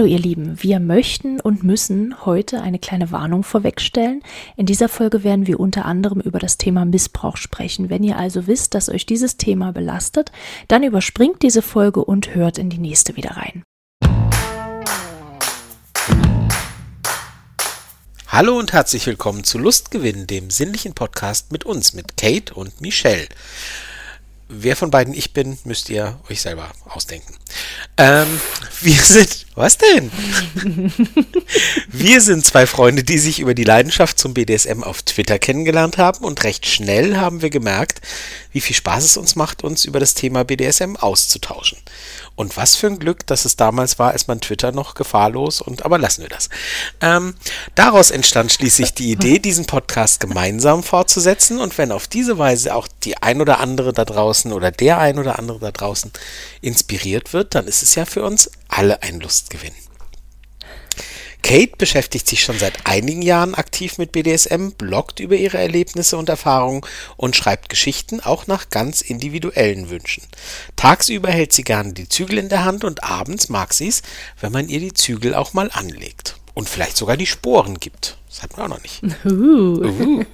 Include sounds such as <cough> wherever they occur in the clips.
Hallo ihr Lieben, wir möchten und müssen heute eine kleine Warnung vorwegstellen. In dieser Folge werden wir unter anderem über das Thema Missbrauch sprechen. Wenn ihr also wisst, dass euch dieses Thema belastet, dann überspringt diese Folge und hört in die nächste wieder rein. Hallo und herzlich willkommen zu Lustgewinn, dem sinnlichen Podcast mit uns, mit Kate und Michelle. Wer von beiden ich bin, müsst ihr euch selber ausdenken. Ähm, wir sind. Was denn? wir sind zwei Freunde, die sich über die Leidenschaft zum BDSM auf Twitter kennengelernt haben und recht schnell haben wir gemerkt, wie viel Spaß es uns macht, uns über das Thema BDSM auszutauschen. Und was für ein Glück, dass es damals war, als man Twitter noch gefahrlos und aber lassen wir das. Ähm, daraus entstand schließlich die Idee, <laughs> diesen Podcast gemeinsam fortzusetzen und wenn auf diese Weise auch die ein oder andere da draußen oder der ein oder andere da draußen inspiriert wird, dann ist es ja für uns alle ein Lustgewinn. Kate beschäftigt sich schon seit einigen Jahren aktiv mit BDSM, bloggt über ihre Erlebnisse und Erfahrungen und schreibt Geschichten auch nach ganz individuellen Wünschen. Tagsüber hält sie gerne die Zügel in der Hand und abends mag sie es, wenn man ihr die Zügel auch mal anlegt. Und vielleicht sogar die Sporen gibt. Das hat man auch noch nicht. <laughs> Uh. Uh.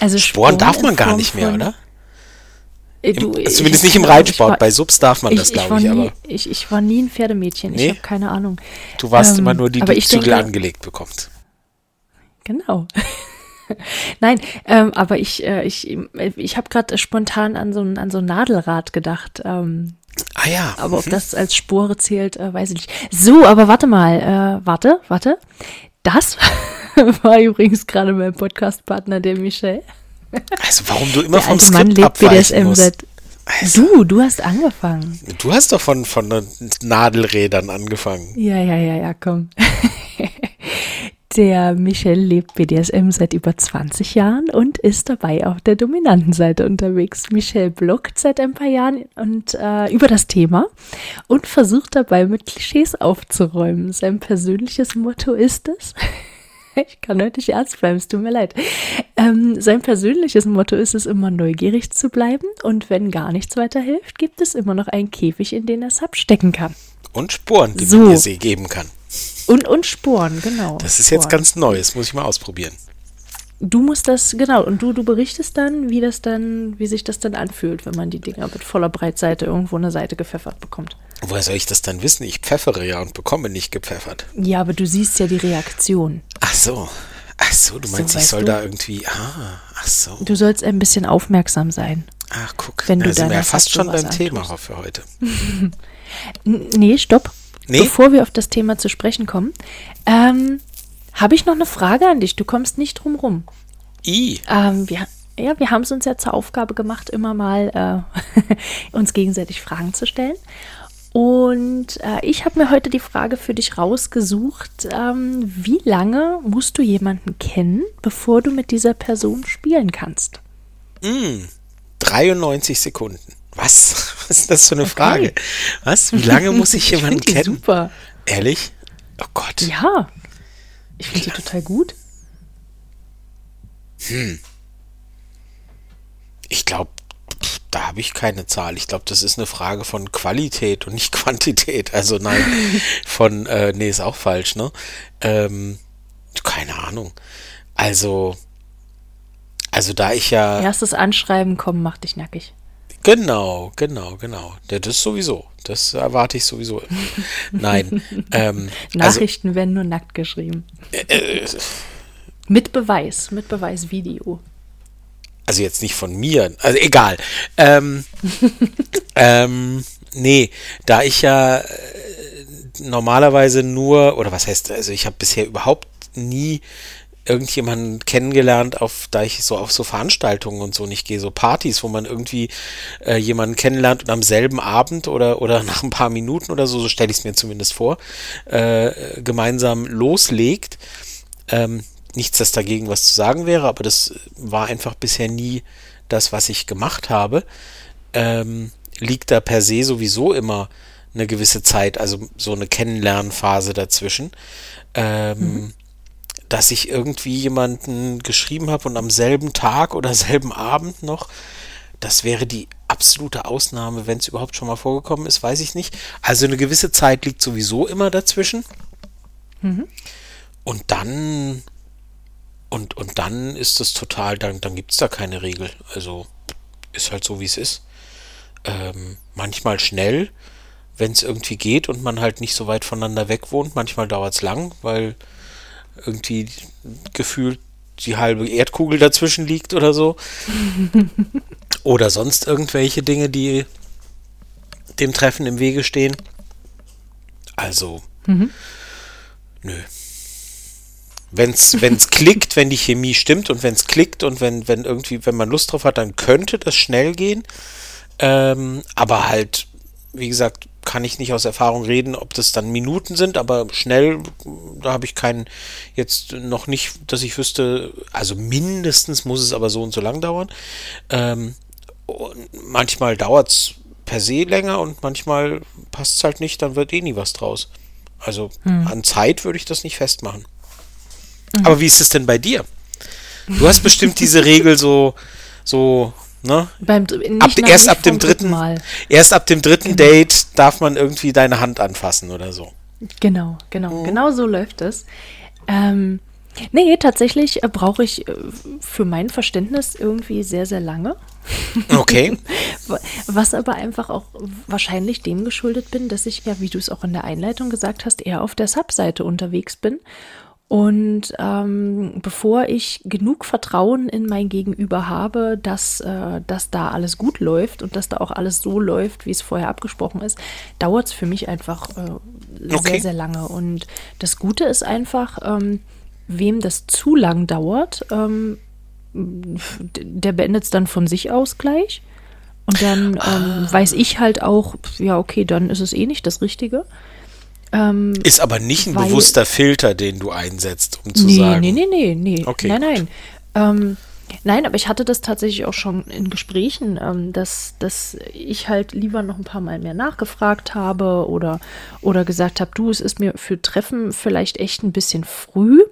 Also Sporen, Sporen darf man gar nicht mehr, oder? Äh, du, Im, zumindest nicht im Reitsport. War, Bei Subs darf man das, glaube ich. Nie, aber ich, ich war nie ein Pferdemädchen. Nee? Ich habe keine Ahnung. Du warst ähm, immer nur die, die Zügel denke, angelegt bekommt. Genau. <laughs> Nein, ähm, aber ich, äh, ich, ich habe gerade spontan an so, ein, an so ein Nadelrad gedacht. Ähm, ah ja. Aber ob mhm. das als Spore zählt, äh, weiß ich nicht. So, aber warte mal. Äh, warte, warte. Das <laughs> war übrigens gerade mein Podcastpartner, der Michel. Also warum du immer vom Skript Mann lebt BDSM musst. seit also, du, du hast angefangen. Du hast doch von, von Nadelrädern angefangen. Ja, ja, ja, ja, komm. <laughs> Der Michel lebt BDSM seit über 20 Jahren und ist dabei auf der dominanten Seite unterwegs. Michel bloggt seit ein paar Jahren und äh, über das Thema und versucht dabei mit Klischees aufzuräumen. Sein persönliches Motto ist es, <laughs> ich kann heute nicht ernst bleiben, es tut mir leid. Ähm, sein persönliches Motto ist es immer neugierig zu bleiben und wenn gar nichts weiterhilft, gibt es immer noch einen Käfig, in den er Sub stecken kann. Und Sporen, die so. man ihr sie geben kann. Und, und Sporen, genau. Das ist Sporen. jetzt ganz neu, das muss ich mal ausprobieren du musst das, genau, und du, du berichtest dann, wie das dann, wie sich das dann anfühlt, wenn man die Dinger mit voller Breitseite irgendwo eine Seite gepfeffert bekommt. Woher soll ich das dann wissen? Ich pfeffere ja und bekomme nicht gepfeffert. Ja, aber du siehst ja die Reaktion. Ach so. Ach so, du meinst, so, ich soll du? da irgendwie. Ah, ach so. Du sollst ein bisschen aufmerksam sein. Ach, guck. Wenn du da sind wir ja fast schon beim antust. Thema für heute. <laughs> nee, stopp. Nee? Bevor wir auf das Thema zu sprechen kommen, ähm, habe ich noch eine Frage an dich. Du kommst nicht drum rum. I. Ähm, wir, ja, wir haben es uns ja zur Aufgabe gemacht, immer mal äh, <laughs> uns gegenseitig Fragen zu stellen. Und äh, ich habe mir heute die Frage für dich rausgesucht, ähm, wie lange musst du jemanden kennen, bevor du mit dieser Person spielen kannst? Mm, 93 Sekunden. Was? <laughs> Was ist das für eine okay. Frage? Was? Wie lange muss ich <laughs> jemanden ich kennen? Super. Ehrlich? Oh Gott. Ja. Ich finde die total gut. Hm. Ich glaube, da habe ich keine Zahl. Ich glaube, das ist eine Frage von Qualität und nicht <laughs> Quantität. Also nein, von, äh, nee, ist auch falsch, ne? Ähm, keine Ahnung. Also, also da ich ja. Erstes Anschreiben kommen macht dich nackig. Genau, genau, genau. Ja, das sowieso. Das erwarte ich sowieso. Nein. <laughs> Ähm, also Nachrichten also, werden nur nackt geschrieben. Äh, äh, mit Beweis, mit Beweisvideo. Also jetzt nicht von mir, also egal. Ähm, <laughs> ähm, nee, da ich ja äh, normalerweise nur, oder was heißt, also ich habe bisher überhaupt nie irgendjemanden kennengelernt, auf da ich so auf so Veranstaltungen und so nicht gehe, so Partys, wo man irgendwie äh, jemanden kennenlernt und am selben Abend oder oder <laughs> nach ein paar Minuten oder so, so stelle ich es mir zumindest vor, äh, gemeinsam loslegt. Ähm, nichts, das dagegen was zu sagen wäre, aber das war einfach bisher nie das, was ich gemacht habe. Ähm, liegt da per se sowieso immer eine gewisse Zeit, also so eine Kennenlernphase dazwischen. Ähm, mhm. Dass ich irgendwie jemanden geschrieben habe und am selben Tag oder <laughs> selben Abend noch, das wäre die absolute Ausnahme, wenn es überhaupt schon mal vorgekommen ist, weiß ich nicht. Also eine gewisse Zeit liegt sowieso immer dazwischen. Mhm. Und dann und, und dann ist es total, dann, dann gibt es da keine Regel. Also ist halt so, wie es ist. Ähm, manchmal schnell, wenn es irgendwie geht und man halt nicht so weit voneinander weg wohnt. Manchmal dauert es lang, weil irgendwie gefühlt die halbe Erdkugel dazwischen liegt oder so. <laughs> oder sonst irgendwelche Dinge, die dem Treffen im Wege stehen. Also, mhm. nö wenn es klickt, wenn die Chemie stimmt und wenn es klickt und wenn, wenn irgendwie, wenn man Lust drauf hat, dann könnte das schnell gehen. Ähm, aber halt, wie gesagt, kann ich nicht aus Erfahrung reden, ob das dann Minuten sind, aber schnell, da habe ich keinen, jetzt noch nicht, dass ich wüsste, also mindestens muss es aber so und so lang dauern. Ähm, manchmal dauert es per se länger und manchmal passt es halt nicht, dann wird eh nie was draus. Also hm. an Zeit würde ich das nicht festmachen. Mhm. Aber wie ist es denn bei dir? Du hast bestimmt diese Regel so, so, ne? Beim, ab, erst ab dem dritten Mal. Erst ab dem dritten genau. Date darf man irgendwie deine Hand anfassen oder so. Genau, genau, mhm. genau so läuft es. Ähm, nee, tatsächlich äh, brauche ich äh, für mein Verständnis irgendwie sehr, sehr lange. <laughs> Okay. Was aber einfach auch wahrscheinlich dem geschuldet bin, dass ich ja, wie du es auch in der Einleitung gesagt hast, eher auf der Subseite unterwegs bin und ähm, bevor ich genug Vertrauen in mein Gegenüber habe, dass, äh, dass da alles gut läuft und dass da auch alles so läuft, wie es vorher abgesprochen ist, dauert es für mich einfach äh, okay. sehr, sehr lange. Und das Gute ist einfach, ähm, wem das zu lang dauert, ähm, der beendet es dann von sich aus gleich. Und dann ähm, ah. weiß ich halt auch, ja, okay, dann ist es eh nicht das Richtige. Ähm, ist aber nicht ein weil, bewusster Filter, den du einsetzt, um zu nee, sagen. Nee, nee, nee, nee. Okay, nein, nein. Ähm, nein, aber ich hatte das tatsächlich auch schon in Gesprächen, ähm, dass, dass ich halt lieber noch ein paar Mal mehr nachgefragt habe oder, oder gesagt habe, du, es ist mir für Treffen vielleicht echt ein bisschen früh.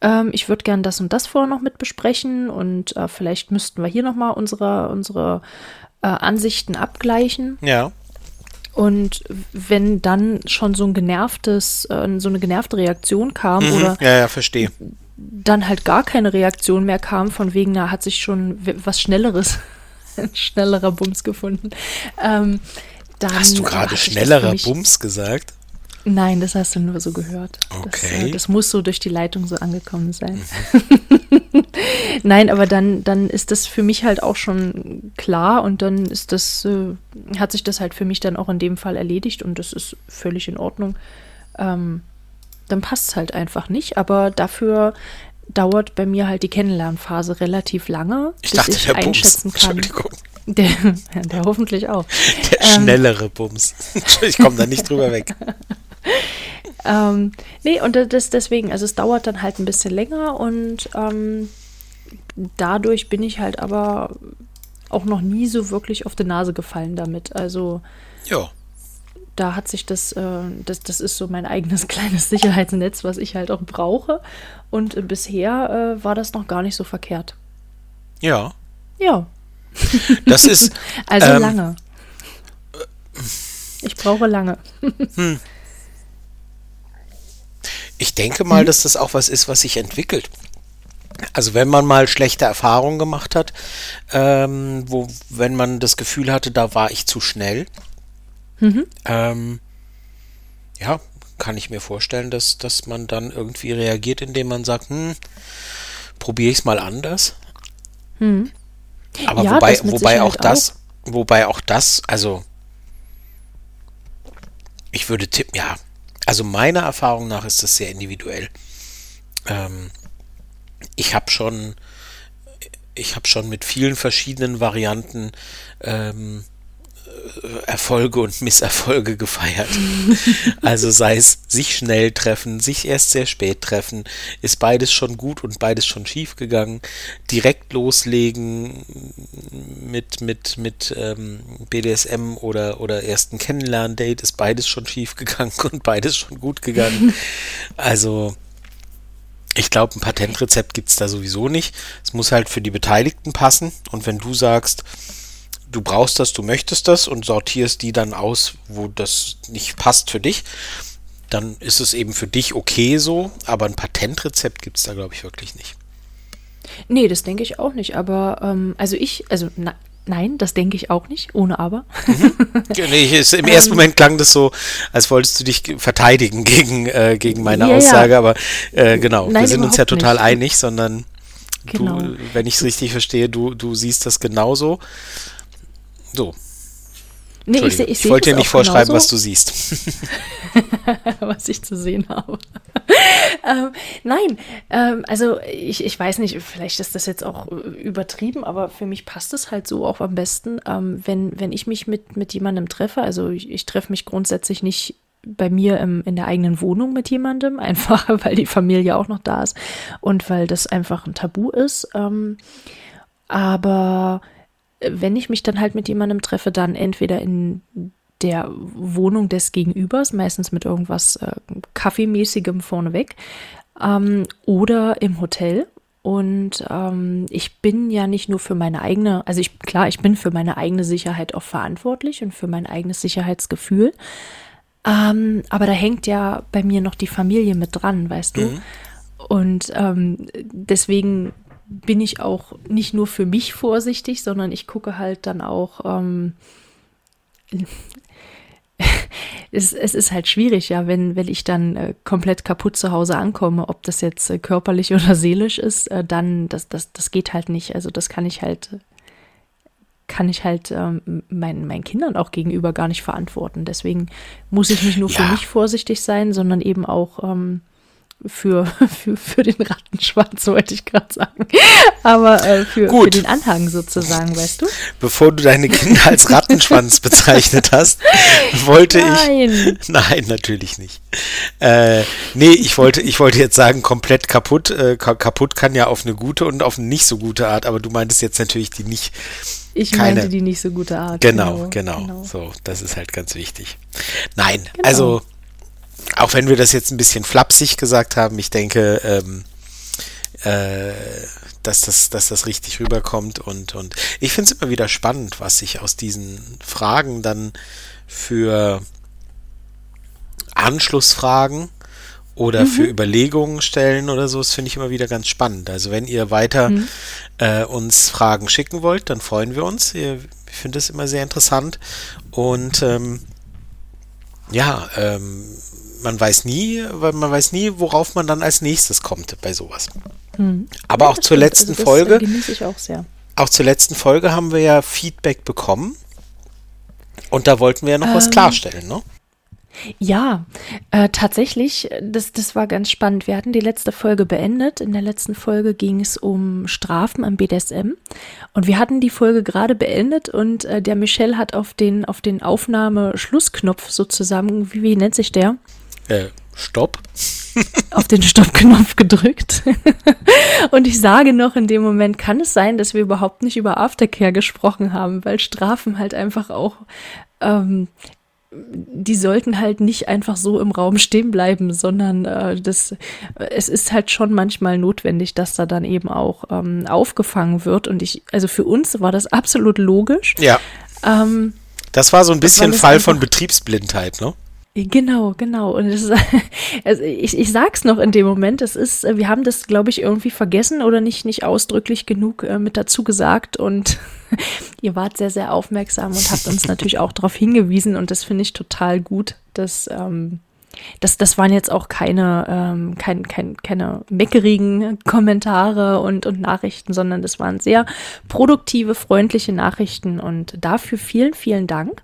Ähm, ich würde gern das und das vorher noch mit besprechen und äh, vielleicht müssten wir hier nochmal unsere, unsere äh, Ansichten abgleichen. Ja. Und wenn dann schon so ein genervtes, äh, so eine genervte Reaktion kam mhm, oder ja, ja, verstehe. dann halt gar keine Reaktion mehr kam, von wegen, da hat sich schon was Schnelleres, <laughs> ein schnellerer Bums gefunden. Ähm, dann Hast du gerade schnellerer Bums gesagt? Nein, das hast du nur so gehört. Okay. Das, äh, das muss so durch die Leitung so angekommen sein. Mhm. <laughs> Nein, aber dann, dann ist das für mich halt auch schon klar und dann ist das, äh, hat sich das halt für mich dann auch in dem Fall erledigt und das ist völlig in Ordnung. Ähm, dann passt es halt einfach nicht, aber dafür dauert bei mir halt die Kennenlernphase relativ lange, ich bis dachte, ich der einschätzen Bums. kann. Entschuldigung. <laughs> Der, der hoffentlich auch. Der ähm, schnellere Bums. <laughs> Ich komme da nicht drüber weg. <laughs> ähm, nee, und das deswegen, also es dauert dann halt ein bisschen länger und ähm, dadurch bin ich halt aber auch noch nie so wirklich auf die Nase gefallen damit. Also ja. da hat sich das, äh, das, das ist so mein eigenes <laughs> kleines Sicherheitsnetz, was ich halt auch brauche. Und äh, bisher äh, war das noch gar nicht so verkehrt. Ja. Ja. Das ist. <laughs> also ähm, lange. Ich brauche lange. hm. Ich denke mal, mhm. dass das auch was ist, was sich entwickelt. Also wenn man mal schlechte Erfahrungen gemacht hat, ähm, wo, wenn man das Gefühl hatte, da war ich zu schnell, mhm. ähm, ja, kann ich mir vorstellen, dass, dass man dann irgendwie reagiert, indem man sagt, hm, probiere ich es mal anders. Mhm. Aber ja, wobei, wobei auch das, auch. wobei auch das, also ich würde tippen, ja, also meiner Erfahrung nach ist das sehr individuell. Ähm, ich habe schon, ich habe schon mit vielen verschiedenen Varianten ähm, äh, Erfolge und Misserfolge gefeiert. <laughs> also sei es sich schnell treffen, sich erst sehr spät treffen, ist beides schon gut und beides schon schief gegangen. Direkt loslegen mit, mit, mit ähm, BDSM oder, oder ersten Kennenlern-Date ist beides schon schief gegangen und beides schon gut gegangen. <laughs> Also ich glaube, ein Patentrezept gibt es da sowieso nicht. Es muss halt für die Beteiligten passen. Und wenn du sagst, du brauchst das, du möchtest das und sortierst die dann aus, wo das nicht passt für dich, dann ist es eben für dich okay so, aber ein Patentrezept gibt es da, glaube ich, wirklich nicht. Nee, das denke ich auch nicht. Aber ähm, also ich, also na, nein, das denke ich auch nicht, ohne aber. Mhm. Nee, ich, Im ersten ähm, Moment klang das so, als wolltest du dich verteidigen gegen, äh, gegen meine ja, Aussage, aber äh, genau, nein, wir sind uns ja total nicht. einig, sondern genau. du, wenn ich es richtig verstehe, du, du siehst das genauso. So, Nee, ich, ich, ich wollte dir nicht vorschreiben, genauso. was du siehst. <laughs> <laughs> was ich zu sehen habe. <laughs> ähm, nein, ähm, also ich, ich weiß nicht, vielleicht ist das jetzt auch übertrieben, aber für mich passt es halt so auch am besten, ähm, wenn, wenn ich mich mit, mit jemandem treffe. Also ich, ich treffe mich grundsätzlich nicht bei mir im, in der eigenen Wohnung mit jemandem, einfach weil die Familie auch noch da ist und weil das einfach ein Tabu ist. Ähm, aber wenn ich mich dann halt mit jemandem treffe, dann entweder in der Wohnung des Gegenübers, meistens mit irgendwas äh, Kaffeemäßigem vorneweg, ähm, oder im Hotel. Und ähm, ich bin ja nicht nur für meine eigene, also ich, klar, ich bin für meine eigene Sicherheit auch verantwortlich und für mein eigenes Sicherheitsgefühl. Ähm, aber da hängt ja bei mir noch die Familie mit dran, weißt du? Mhm. Und ähm, deswegen bin ich auch nicht nur für mich vorsichtig, sondern ich gucke halt dann auch. Ähm, <laughs> es, es, ist halt schwierig, ja, wenn, wenn ich dann äh, komplett kaputt zu Hause ankomme, ob das jetzt äh, körperlich <laughs> oder seelisch ist, äh, dann, das, das, das geht halt nicht. Also das kann ich halt, kann ich halt ähm, meinen, meinen Kindern auch gegenüber gar nicht verantworten. Deswegen muss ich nicht nur ja. für mich vorsichtig sein, sondern eben auch ähm, für, <laughs> für, für den Rattenschwanz, wollte ich gerade sagen. Aber äh, für, für, den Anhang sozusagen, weißt du? Bevor du deine Kinder als Rattenschwanz <laughs> bezeichnet hast, wollte nein. ich. <laughs> Nein, natürlich nicht. Äh, nee, ich wollte, ich wollte jetzt sagen, komplett kaputt. Äh, kaputt kann ja auf eine gute und auf eine nicht so gute Art, aber du meintest jetzt natürlich die nicht. Ich keine, meinte die nicht so gute Art. Genau, genau, genau, So, das ist halt ganz wichtig. Nein, genau. also auch wenn wir das jetzt ein bisschen flapsig gesagt haben, ich denke, ähm, äh, dass, das, dass das richtig rüberkommt. Und, und ich finde es immer wieder spannend, was sich aus diesen Fragen dann für Anschlussfragen oder mhm. für Überlegungen stellen oder so, das finde ich immer wieder ganz spannend. Also wenn ihr weiter mhm. äh, uns Fragen schicken wollt, dann freuen wir uns. Ich finde das immer sehr interessant. Und ähm, ja, ähm, man weiß nie, weil man weiß nie, worauf man dann als nächstes kommt bei sowas. Hm. Aber ja, auch zur letzten also Folge. ich auch sehr. Auch zur letzten Folge haben wir ja Feedback bekommen. Und da wollten wir ja noch ähm, was klarstellen, ne? Ja, äh, tatsächlich, das, das war ganz spannend. Wir hatten die letzte Folge beendet. In der letzten Folge ging es um Strafen am BDSM. Und wir hatten die Folge gerade beendet und äh, der Michel hat auf den, auf den Aufnahmeschlussknopf sozusagen, wie, wie nennt sich der? Äh, Stopp. <laughs> auf den Stoppknopf gedrückt. <laughs> und ich sage noch in dem Moment, kann es sein, dass wir überhaupt nicht über Aftercare gesprochen haben, weil Strafen halt einfach auch ähm, die sollten halt nicht einfach so im Raum stehen bleiben, sondern äh, das, es ist halt schon manchmal notwendig, dass da dann eben auch ähm, aufgefangen wird. Und ich, also für uns war das absolut logisch. Ja. Ähm, das war so ein bisschen Fall von Betriebsblindheit, ne? Genau, genau. Und ist, <laughs> also ich, ich sag's noch in dem Moment, es ist, wir haben das, glaube ich, irgendwie vergessen oder nicht, nicht ausdrücklich genug äh, mit dazu gesagt. Und <laughs> ihr wart sehr, sehr aufmerksam und habt uns natürlich auch darauf hingewiesen. Und das finde ich total gut, dass. Ähm, das, das waren jetzt auch keine, ähm, kein, kein, keine meckerigen Kommentare und, und Nachrichten, sondern das waren sehr produktive, freundliche Nachrichten und dafür vielen, vielen Dank.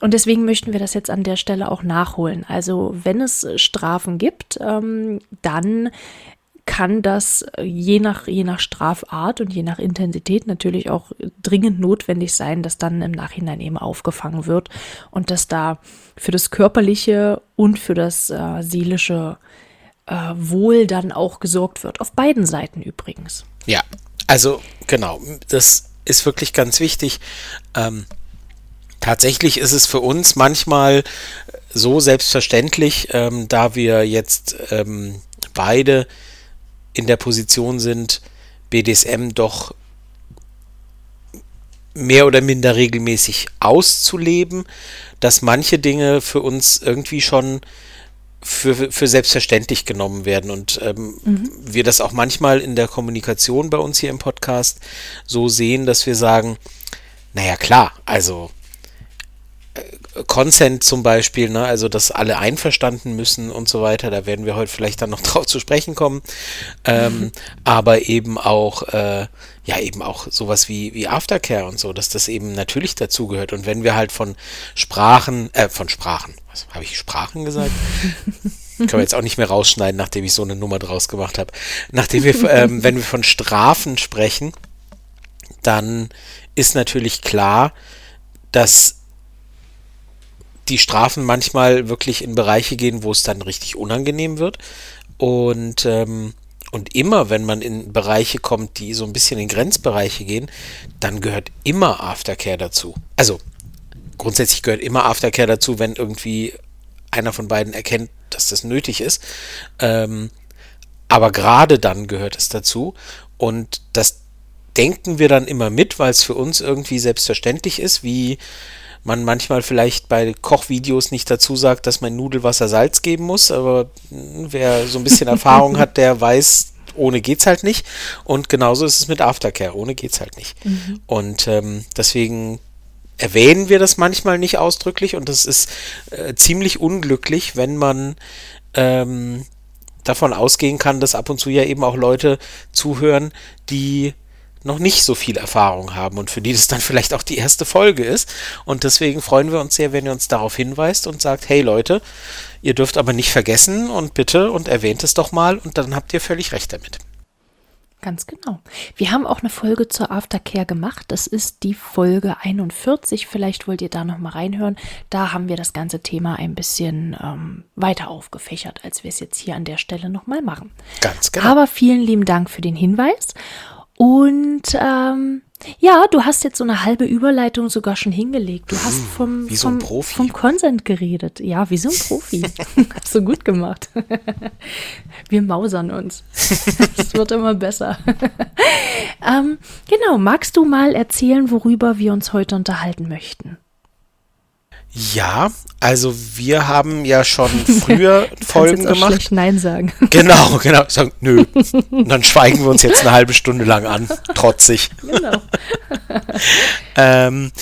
Und deswegen möchten wir das jetzt an der Stelle auch nachholen. Also wenn es Strafen gibt, ähm, dann kann das je nach, je nach Strafart und je nach Intensität natürlich auch dringend notwendig sein, dass dann im Nachhinein eben aufgefangen wird und dass da für das körperliche und für das äh, seelische äh, Wohl dann auch gesorgt wird. Auf beiden Seiten übrigens. Ja, also genau, das ist wirklich ganz wichtig. Ähm, Tatsächlich ist es für uns manchmal so selbstverständlich, ähm, da wir jetzt ähm, beide in der Position sind, BDSM doch mehr oder minder regelmäßig auszuleben, dass manche Dinge für uns irgendwie schon für, für selbstverständlich genommen werden und ähm, mhm. wir das auch manchmal in der Kommunikation bei uns hier im Podcast so sehen, dass wir sagen, naja klar, also Consent zum Beispiel, ne, also dass alle einverstanden müssen und so weiter, da werden wir heute vielleicht dann noch <laughs> drauf zu sprechen kommen, ähm, <laughs> aber eben auch, äh, ja eben auch sowas wie, wie Aftercare und so, dass das eben natürlich dazugehört und wenn wir halt von Sprachen, äh, von Sprachen, was habe ich Sprachen gesagt? <laughs> Können wir jetzt auch nicht mehr rausschneiden, nachdem ich so eine Nummer draus gemacht habe. Nachdem wir, ähm, wenn wir von Strafen sprechen, dann ist natürlich klar, dass die Strafen manchmal wirklich in Bereiche gehen, wo es dann richtig unangenehm wird. Und, ähm, und immer, wenn man in Bereiche kommt, die so ein bisschen in Grenzbereiche gehen, dann gehört immer Aftercare dazu. Also grundsätzlich gehört immer Aftercare dazu, wenn irgendwie einer von beiden erkennt, dass das nötig ist. Ähm, aber gerade dann gehört es dazu. Und das denken wir dann immer mit, weil es für uns irgendwie selbstverständlich ist, wie man manchmal vielleicht bei Kochvideos nicht dazu sagt, dass man Nudelwasser Salz geben muss, aber wer so ein bisschen <laughs> Erfahrung hat, der weiß, ohne geht's halt nicht. Und genauso ist es mit Aftercare, ohne geht's halt nicht. Mhm. Und ähm, deswegen erwähnen wir das manchmal nicht ausdrücklich und das ist äh, ziemlich unglücklich, wenn man ähm, davon ausgehen kann, dass ab und zu ja eben auch Leute zuhören, die noch nicht so viel Erfahrung haben und für die das dann vielleicht auch die erste Folge ist. Und deswegen freuen wir uns sehr, wenn ihr uns darauf hinweist und sagt, hey Leute, ihr dürft aber nicht vergessen und bitte und erwähnt es doch mal und dann habt ihr völlig recht damit. Ganz genau. Wir haben auch eine Folge zur Aftercare gemacht. Das ist die Folge 41. Vielleicht wollt ihr da noch mal reinhören. Da haben wir das ganze Thema ein bisschen ähm, weiter aufgefächert, als wir es jetzt hier an der Stelle noch mal machen. Ganz genau. Aber vielen lieben Dank für den Hinweis. Und ähm, ja, du hast jetzt so eine halbe Überleitung sogar schon hingelegt. Du hast vom, wie so vom, Profi. vom Consent geredet. Ja, wie so ein Profi. <laughs> hast du gut gemacht. Wir mausern uns. Es wird immer besser. <laughs> ähm, genau, magst du mal erzählen, worüber wir uns heute unterhalten möchten? Ja, also wir haben ja schon <laughs> früher Folgen jetzt auch gemacht. Schlecht Nein sagen. <laughs> Genau, genau. Sagen, nö. <laughs> Und dann schweigen wir uns jetzt eine halbe Stunde lang an. Trotzig. Genau. ähm,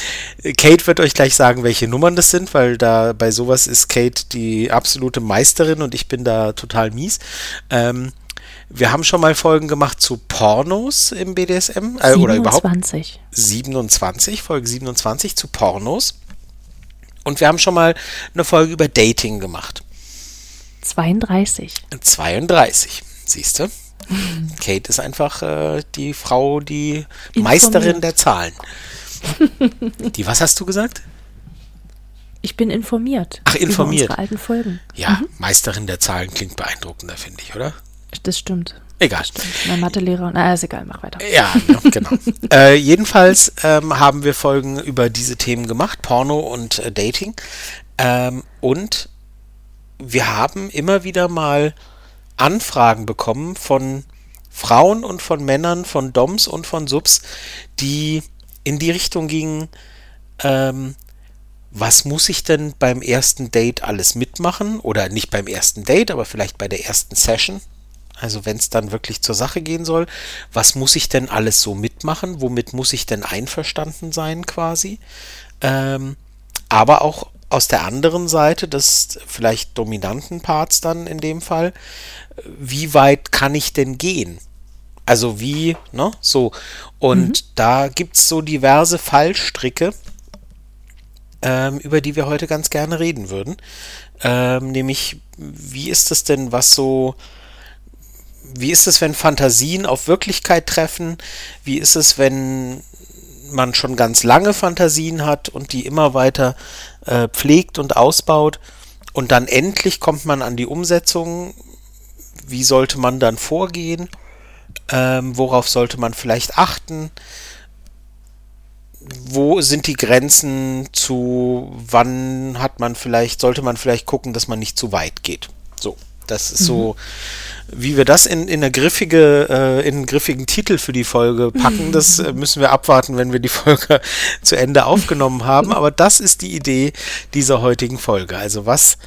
Kate wird euch gleich sagen, welche Nummern das sind, weil da bei sowas ist Kate die absolute Meisterin und ich bin da total mies. Ähm, wir haben schon mal Folgen gemacht zu Pornos im BDSM. Äh, 27. Oder überhaupt 27, Folge 27 zu Pornos. Und wir haben schon mal eine Folge über Dating gemacht. 32. 32, siehst du? Kate ist einfach äh, die Frau, die Informiert. Meisterin der Zahlen. die, was hast du gesagt? Ich bin informiert. Ach, informiert. Über unsere alten Folgen. Ja, mhm. Meisterin der Zahlen klingt beeindruckender, finde ich, oder? Das stimmt. Egal. Mein Mathelehrer, na, ist egal, mach weiter. Ja, genau. <laughs> äh, jedenfalls ähm, haben wir Folgen über diese Themen gemacht, Porno und äh, Dating. Ähm, und wir haben immer wieder mal Anfragen bekommen von Frauen und von Männern, von Doms und von Subs, die in die Richtung gingen, ähm, was muss ich denn beim ersten Date alles mitmachen? Oder nicht beim ersten Date, aber vielleicht bei der ersten Session, also wenn es dann wirklich zur Sache gehen soll, was muss ich denn alles so mitmachen? Womit muss ich denn einverstanden sein quasi? Ähm, aber auch aus der anderen Seite des vielleicht dominanten Parts dann in dem Fall, wie weit kann ich denn gehen? Also wie, ne? So. Und mhm. da gibt es so diverse Fallstricke, ähm, über die wir heute ganz gerne reden würden. Ähm, nämlich, wie ist es denn, was so wie ist es, wenn Fantasien auf Wirklichkeit treffen? Wie ist es, wenn man schon ganz lange Fantasien hat und die immer weiter äh, pflegt und ausbaut und dann endlich kommt man an die Umsetzung? Wie sollte man dann vorgehen? Ähm, worauf sollte man vielleicht achten? Wo sind die Grenzen zu wann hat man vielleicht, sollte man vielleicht gucken, dass man nicht zu weit geht? So, das ist mhm. so wie wir das in, in eine griffige, äh, in einen griffigen Titel für die Folge packen, das äh, müssen wir abwarten, wenn wir die <laughs> Folge zu Ende aufgenommen haben. Aber das ist die Idee dieser heutigen Folge. Also was,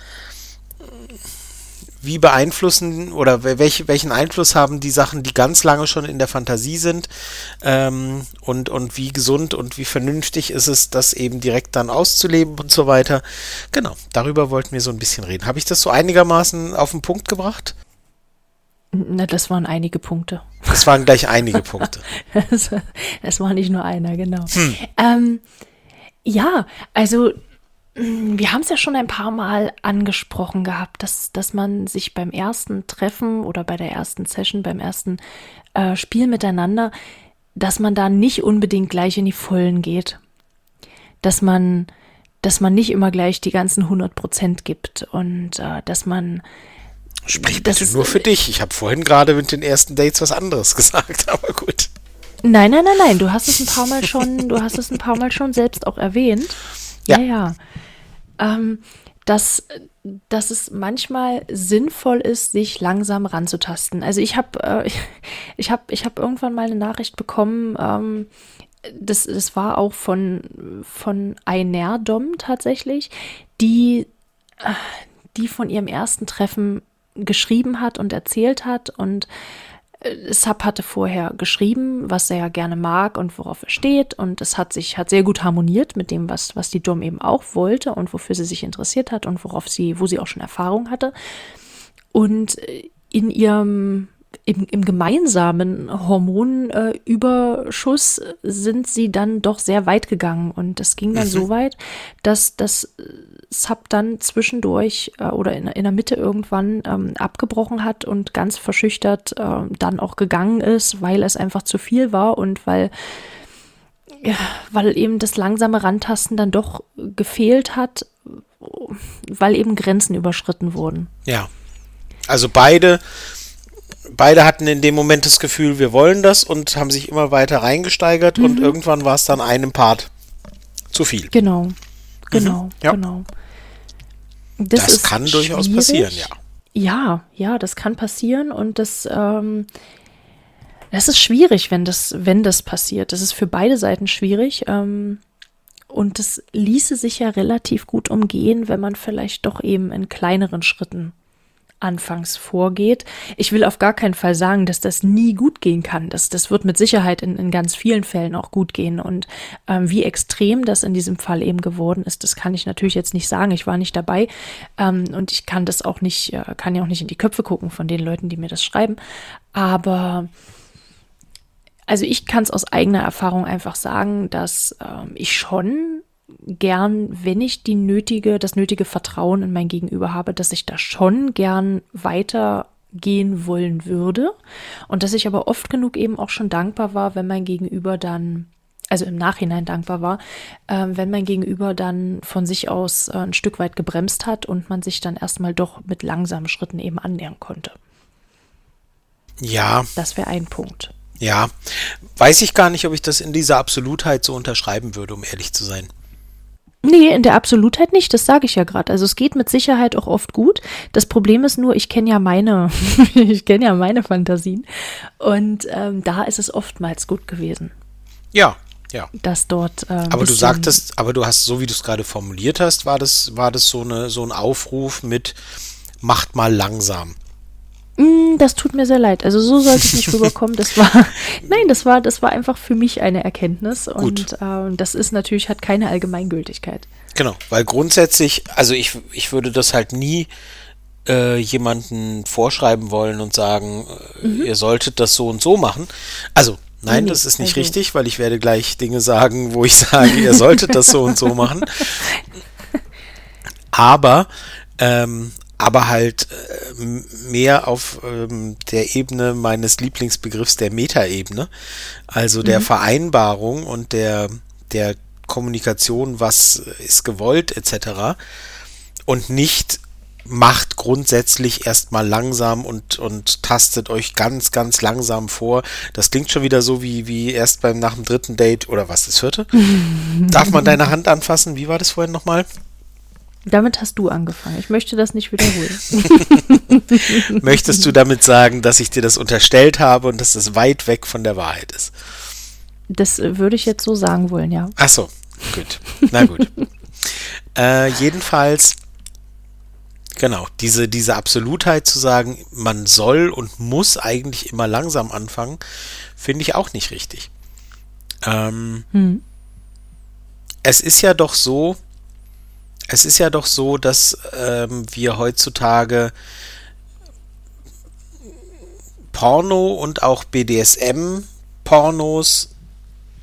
wie beeinflussen oder welche, welchen Einfluss haben die Sachen, die ganz lange schon in der Fantasie sind ähm, und, und wie gesund und wie vernünftig ist es, das eben direkt dann auszuleben und so weiter. Genau, darüber wollten wir so ein bisschen reden. Habe ich das so einigermaßen auf den Punkt gebracht? Na, das waren einige Punkte. Das waren gleich einige Punkte. <laughs> Es das war nicht nur einer, genau. Hm. Ähm, ja, also wir haben es ja schon ein paar Mal angesprochen gehabt, dass, dass man sich beim ersten Treffen oder bei der ersten Session, beim ersten äh, Spiel miteinander, dass man da nicht unbedingt gleich in die Vollen geht. Dass man, dass man nicht immer gleich die ganzen 100 Prozent gibt und äh, dass man Sprich bitte ist, nur für dich. Ich habe vorhin gerade mit den ersten Dates was anderes <laughs> gesagt, aber gut. Nein, nein, nein, nein. Du hast es ein paar Mal schon, du hast es ein paar Mal schon selbst auch erwähnt. Ja, ja. ja. Ähm, dass, dass es manchmal sinnvoll ist, sich langsam ranzutasten. Also ich habe äh, <laughs> ich hab, ich hab irgendwann mal eine Nachricht bekommen, ähm, das, das war auch von, von Einerdom tatsächlich, die, äh, die von ihrem ersten Treffen geschrieben hat und erzählt hat und Sub hatte vorher geschrieben, was er ja gerne mag und worauf er steht. Und es hat sich, hat sehr gut harmoniert mit dem, was, was die Dom eben auch wollte und wofür sie sich interessiert hat und worauf sie, wo sie auch schon Erfahrung hatte. Und äh, in ihrem im, im gemeinsamen Hormonüberschuss äh, sind sie dann doch sehr weit gegangen. Und das ging dann mhm. so weit, dass das Sub dann zwischendurch äh, oder in, in der Mitte irgendwann ähm, abgebrochen hat und ganz verschüchtert äh, dann auch gegangen ist, weil es einfach zu viel war und weil ja, weil eben das langsame Rantasten dann doch gefehlt hat, weil eben Grenzen überschritten wurden. Ja. Also beide beide hatten in dem Moment das Gefühl, wir wollen das und haben sich immer weiter reingesteigert mhm. und irgendwann war es dann einem Part zu viel. Genau, genau, mhm. ja. genau. Das, das kann schwierig. durchaus passieren, ja. Ja, ja, das kann passieren und das, ähm, das ist schwierig, wenn das, wenn das passiert. Das ist für beide Seiten schwierig. Ähm, und das ließe sich ja relativ gut umgehen, wenn man vielleicht doch eben in kleineren Schritten anfangs vorgeht. Ich will auf gar keinen Fall sagen, dass das nie gut gehen kann. Das, das wird mit Sicherheit in, in ganz vielen Fällen auch gut gehen. Und ähm, wie extrem das in diesem Fall eben geworden ist, das kann ich natürlich jetzt nicht sagen. Ich war nicht dabei ähm, und ich kann das auch nicht, äh, kann ja auch nicht in die Köpfe gucken von den Leuten, die mir das schreiben. Aber also ich kann es aus eigener Erfahrung einfach sagen, dass ähm, ich schon gern, wenn ich die nötige, das nötige Vertrauen in mein Gegenüber habe, dass ich da schon gern weitergehen wollen würde und dass ich aber oft genug eben auch schon dankbar war, wenn mein Gegenüber dann also im Nachhinein dankbar war, äh, wenn mein Gegenüber dann von sich aus äh, ein Stück weit gebremst hat und man sich dann erstmal doch mit langsamen Schritten eben annähern konnte. Ja. Das wäre ein Punkt. Ja, weiß ich gar nicht, ob ich das in dieser Absolutheit so unterschreiben würde, um ehrlich zu sein. Nee, in der Absolutheit nicht, das sage ich ja gerade. Also es geht mit Sicherheit auch oft gut. Das Problem ist nur, ich kenne ja meine, <laughs> ich kenne ja meine Fantasien. Und ähm, da ist es oftmals gut gewesen. Ja, ja. Dass dort. Äh, aber du sagtest, aber du hast, so wie du es gerade formuliert hast, war das, war das so, eine, so ein Aufruf mit macht mal langsam. Mm, das tut mir sehr leid. Also so sollte es nicht <laughs> rüberkommen. Das war, <laughs> nein, das war, das war einfach für mich eine Erkenntnis und äh, das ist natürlich hat keine Allgemeingültigkeit. Genau, weil grundsätzlich, also ich, ich würde das halt nie äh, jemanden vorschreiben wollen und sagen, äh, mhm. ihr solltet das so und so machen. Also Nein, das ist nicht also. richtig, weil ich werde gleich Dinge sagen, wo ich <laughs> sage, ihr solltet das so und so machen. Aber ähm, aber halt äh, mehr auf ähm, der Ebene meines Lieblingsbegriffs der Metaebene, also der mhm. Vereinbarung und der, der Kommunikation, was ist gewollt etc. und nicht macht grundsätzlich erstmal langsam und, und tastet euch ganz, ganz langsam vor. Das klingt schon wieder so wie, wie erst beim nach dem dritten Date oder was, das vierte? <laughs> Darf man deine Hand anfassen? Wie war das vorhin nochmal? Damit hast du angefangen. Ich möchte das nicht wiederholen. <laughs> Möchtest du damit sagen, dass ich dir das unterstellt habe und dass das weit weg von der Wahrheit ist? Das würde ich jetzt so sagen wollen, ja. Ach so, gut. Na gut. <laughs> äh, jedenfalls Genau, diese, diese Absolutheit zu sagen, man soll und muss eigentlich immer langsam anfangen, finde ich auch nicht richtig. Ähm, hm. Es ist ja doch so, es ist ja doch so, dass ähm, wir heutzutage Porno und auch BDSM-Pornos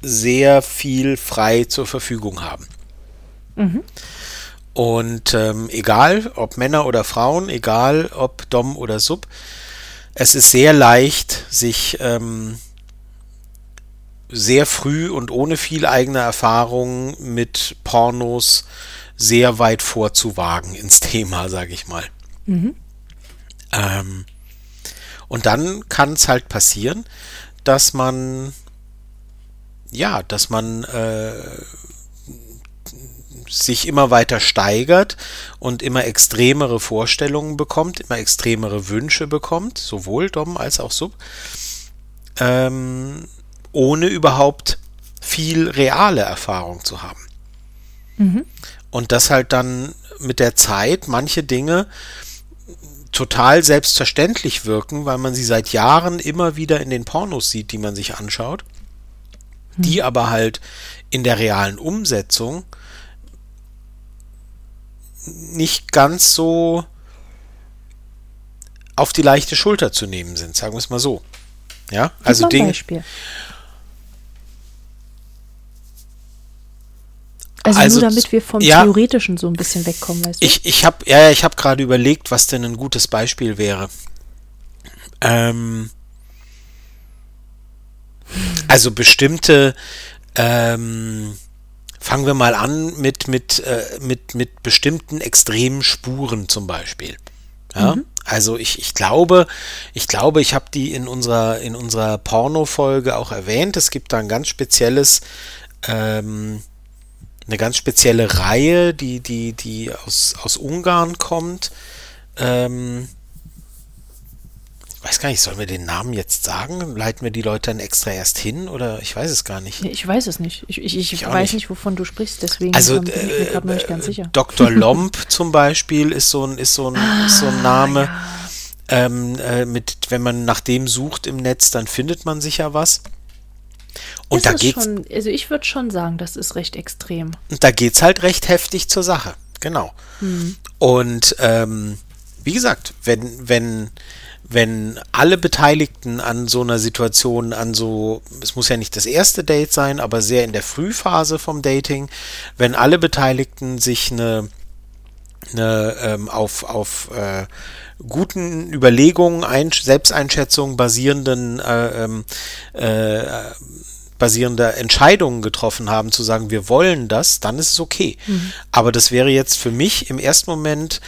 sehr viel frei zur Verfügung haben. Mhm. Und ähm, egal, ob Männer oder Frauen, egal, ob Dom oder Sub, es ist sehr leicht, sich ähm, sehr früh und ohne viel eigene Erfahrung mit Pornos sehr weit vorzuwagen ins Thema, sage ich mal. Mhm. Ähm, und dann kann es halt passieren, dass man, ja, dass man äh, sich immer weiter steigert und immer extremere Vorstellungen bekommt, immer extremere Wünsche bekommt, sowohl Dom als auch Sub, ähm, ohne überhaupt viel reale Erfahrung zu haben. Mhm. Und dass halt dann mit der Zeit manche Dinge total selbstverständlich wirken, weil man sie seit Jahren immer wieder in den Pornos sieht, die man sich anschaut, hm. die aber halt in der realen Umsetzung nicht ganz so auf die leichte Schulter zu nehmen sind, sagen wir es mal so. Ja, also Dinge. Beispiel. Also, also nur damit wir vom ja, Theoretischen so ein bisschen wegkommen, weißt du? Ich, ich habe ja, ich habe gerade überlegt, was denn ein gutes Beispiel wäre. Ähm, also bestimmte, ähm, fangen wir mal an mit, mit, äh, mit, mit bestimmten extremen Spuren zum Beispiel. Ja? Mhm. Also ich, ich glaube, ich glaube, ich habe die in unserer, in unserer Porno-Folge auch erwähnt. Es gibt da ein ganz spezielles ähm, eine ganz spezielle Reihe, die, die, die aus, aus Ungarn kommt. Ähm, ich weiß gar nicht, sollen wir den Namen jetzt sagen? Leiten wir die Leute dann extra erst hin oder ich weiß es gar nicht. Ich weiß es nicht. Ich, ich, ich, ich weiß nicht. nicht. wovon du sprichst, deswegen also, bin ich mir äh, gerade noch nicht ganz sicher. Dr. <laughs> Lomb zum Beispiel ist so ein, ist so ein, ah, ist so ein Name. Ja. Ähm, äh, mit, wenn man nach dem sucht im Netz, dann findet man sicher was. Und ist da geht's, schon, also ich würde schon sagen, das ist recht extrem. Und da geht es halt recht heftig zur Sache, genau. Hm. Und ähm, wie gesagt, wenn, wenn, wenn alle Beteiligten an so einer Situation, an so, es muss ja nicht das erste Date sein, aber sehr in der Frühphase vom Dating, wenn alle Beteiligten sich eine, eine ähm, auf, auf äh, guten Überlegungen, Ein Selbsteinschätzungen basierenden äh, ähm, äh, basierende Entscheidungen getroffen haben, zu sagen, wir wollen das, dann ist es okay. Mhm. Aber das wäre jetzt für mich im ersten Moment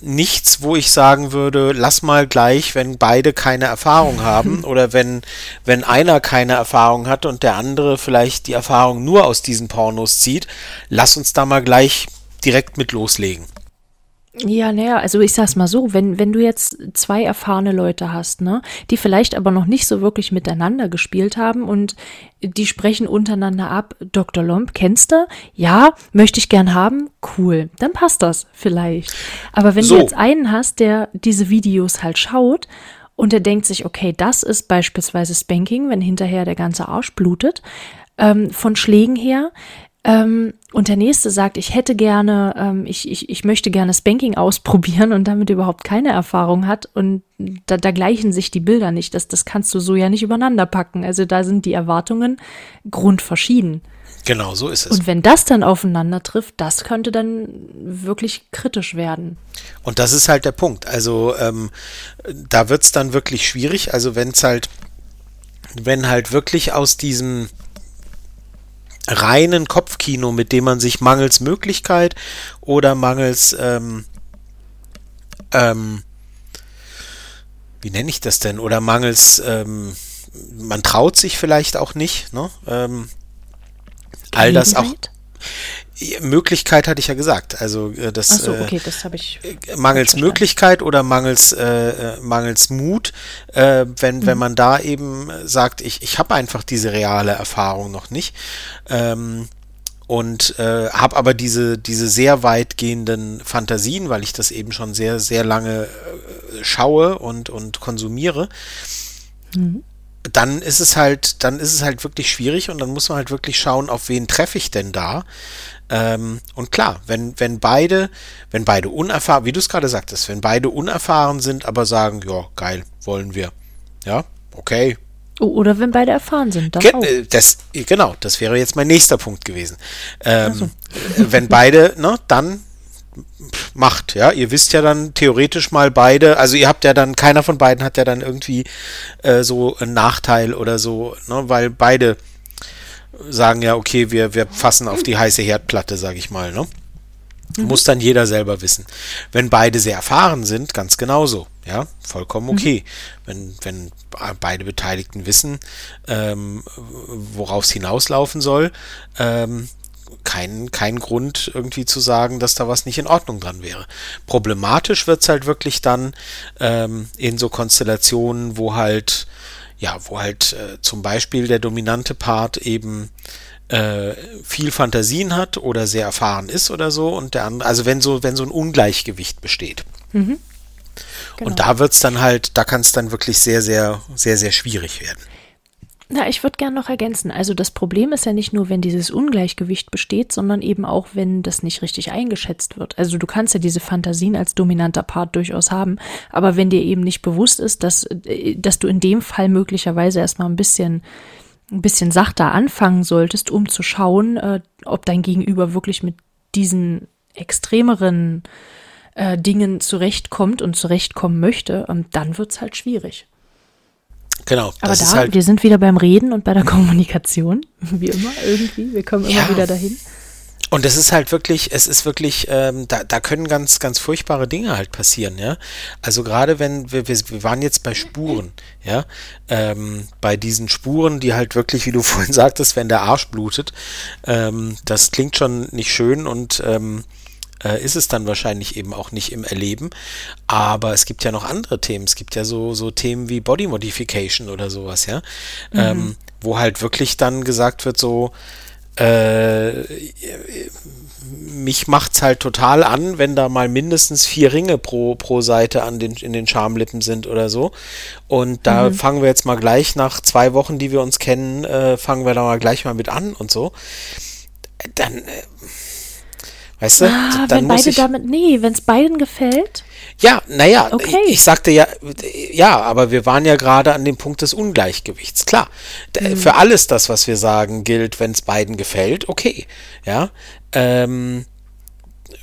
nichts, wo ich sagen würde, lass mal gleich, wenn beide keine Erfahrung <laughs> haben oder wenn, wenn einer keine Erfahrung hat und der andere vielleicht die Erfahrung nur aus diesen Pornos zieht, lass uns da mal gleich direkt mit loslegen. Ja, naja, also ich sag's mal so, wenn, wenn du jetzt zwei erfahrene Leute hast, ne, die vielleicht aber noch nicht so wirklich miteinander gespielt haben und die sprechen untereinander ab, Dr. Lomb, kennst du? Ja, möchte ich gern haben, cool, dann passt das vielleicht. Aber wenn so. du jetzt einen hast, der diese Videos halt schaut und der denkt sich, okay, das ist beispielsweise Spanking, wenn hinterher der ganze Arsch blutet, ähm, von Schlägen her, ähm, und der nächste sagt, ich hätte gerne, ähm, ich, ich, ich möchte gerne Spanking ausprobieren und damit überhaupt keine Erfahrung hat. Und da, da gleichen sich die Bilder nicht. Das, das kannst du so ja nicht übereinander packen. Also da sind die Erwartungen grundverschieden. Genau, so ist es. Und wenn das dann aufeinander trifft, das könnte dann wirklich kritisch werden. Und das ist halt der Punkt. Also ähm, da wird es dann wirklich schwierig. Also wenn es halt, wenn halt wirklich aus diesem reinen Kopfkino, mit dem man sich mangels Möglichkeit oder mangels ähm, ähm, wie nenne ich das denn? Oder mangels ähm, man traut sich vielleicht auch nicht, ne? Ähm, all das auch. Möglichkeit hatte ich ja gesagt. Also äh, das, so, äh, okay, das habe ich äh, mangels Möglichkeit oder mangels äh, mangels Mut, äh, wenn mhm. wenn man da eben sagt, ich ich habe einfach diese reale Erfahrung noch nicht. Ähm, und äh, habe aber diese, diese sehr weitgehenden Fantasien, weil ich das eben schon sehr, sehr lange äh, schaue und, und konsumiere, mhm. dann ist es halt, dann ist es halt wirklich schwierig und dann muss man halt wirklich schauen, auf wen treffe ich denn da. Ähm, und klar, wenn, wenn beide, wenn beide unerfahren, wie du es gerade sagtest, wenn beide unerfahren sind, aber sagen, ja, geil, wollen wir. Ja, okay, oder wenn beide erfahren sind. Das, Ge äh, das genau, das wäre jetzt mein nächster Punkt gewesen. Ähm, so. wenn beide, <laughs> ne, dann macht, ja. Ihr wisst ja dann theoretisch mal beide, also ihr habt ja dann, keiner von beiden hat ja dann irgendwie äh, so einen Nachteil oder so, ne, weil beide sagen ja, okay, wir, wir fassen auf die heiße Herdplatte, sag ich mal, ne? Mhm. Muss dann jeder selber wissen. Wenn beide sehr erfahren sind, ganz genauso. Ja, vollkommen mhm. okay. Mhm. Wenn, wenn beide Beteiligten wissen, ähm, worauf es hinauslaufen soll, ähm, kein, kein Grund irgendwie zu sagen, dass da was nicht in Ordnung dran wäre. Problematisch wird es halt wirklich dann ähm, in so Konstellationen, wo halt, ja, wo halt äh, zum Beispiel der dominante Part eben äh, viel Fantasien hat oder sehr erfahren ist oder so und der andere, also wenn so, wenn so ein Ungleichgewicht besteht. Mhm. Genau. Und da wird es dann halt, da kann es dann wirklich sehr, sehr, sehr, sehr schwierig werden. Na, ich würde gerne noch ergänzen. Also das Problem ist ja nicht nur, wenn dieses Ungleichgewicht besteht, sondern eben auch, wenn das nicht richtig eingeschätzt wird. Also du kannst ja diese Fantasien als dominanter Part durchaus haben, aber wenn dir eben nicht bewusst ist, dass, äh, dass du in dem Fall möglicherweise erstmal ein bisschen ein bisschen sachter anfangen solltest, um zu schauen, äh, ob dein Gegenüber wirklich mit diesen extremeren äh, Dingen zurechtkommt und zurechtkommen möchte, ähm, dann wird es halt schwierig. Genau. Aber da, halt wir sind wieder beim Reden und bei der <laughs> Kommunikation, wie immer irgendwie. Wir kommen immer ja. wieder dahin. Und es ist halt wirklich, es ist wirklich, ähm, da, da können ganz, ganz furchtbare Dinge halt passieren, ja. Also gerade wenn wir, wir, wir waren jetzt bei Spuren, ja, ähm, bei diesen Spuren, die halt wirklich, wie du <laughs> vorhin sagtest, wenn der Arsch blutet, ähm, das klingt schon nicht schön und ähm, äh, ist es dann wahrscheinlich eben auch nicht im Erleben. Aber es gibt ja noch andere Themen. Es gibt ja so, so Themen wie Body Modification oder sowas, ja. Mhm. Ähm, wo halt wirklich dann gesagt wird, so, äh, mich macht's halt total an, wenn da mal mindestens vier Ringe pro, pro Seite an den, in den Schamlippen sind oder so. Und da mhm. fangen wir jetzt mal gleich nach zwei Wochen, die wir uns kennen, äh, fangen wir da mal gleich mal mit an und so. Dann, äh, weißt du, ah, dann wenn beide damit, nee, wenn es beiden gefällt. Ja, naja, okay. ich, ich, sagte ja, ja, aber wir waren ja gerade an dem Punkt des Ungleichgewichts. Klar, mhm. für alles das, was wir sagen, gilt, wenn es beiden gefällt, okay, ja, ähm,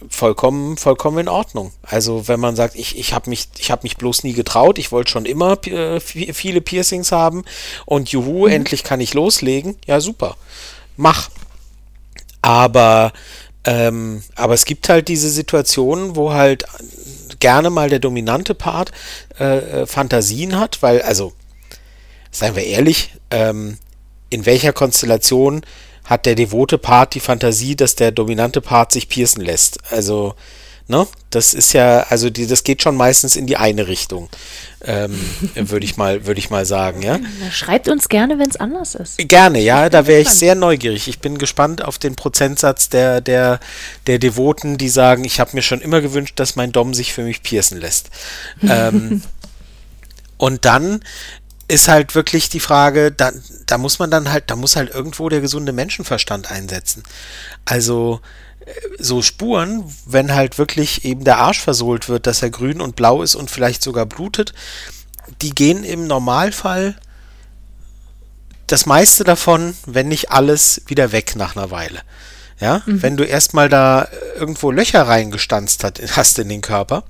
vollkommen, vollkommen in Ordnung. Also wenn man sagt, ich, ich habe mich, ich habe mich bloß nie getraut, ich wollte schon immer äh, viele Piercings haben und juhu, mhm. endlich kann ich loslegen, ja super, mach. Aber ähm, aber es gibt halt diese Situationen, wo halt gerne mal der dominante Part äh, äh, Fantasien hat, weil, also, seien wir ehrlich, ähm, in welcher Konstellation hat der devote Part die Fantasie, dass der dominante Part sich piercen lässt? Also, Ne? Das ist ja, also die, das geht schon meistens in die eine Richtung, ähm, <laughs> würde ich mal, würde ich mal sagen, ja. Schreibt uns gerne, wenn es anders ist. Gerne, ja, da wäre ich sehr neugierig. Ich bin gespannt auf den Prozentsatz der, der, der Devoten, die sagen, ich habe mir schon immer gewünscht, dass mein Dom sich für mich piercen lässt. <laughs> ähm, und dann ist halt wirklich die Frage, da, da muss man dann halt, da muss halt irgendwo der gesunde Menschenverstand einsetzen. Also so Spuren, wenn halt wirklich eben der Arsch versohlt wird, dass er grün und blau ist und vielleicht sogar blutet, die gehen im Normalfall das meiste davon, wenn nicht alles, wieder weg nach einer Weile. Ja, mhm. wenn du erstmal da irgendwo Löcher reingestanzt hast in den Körper,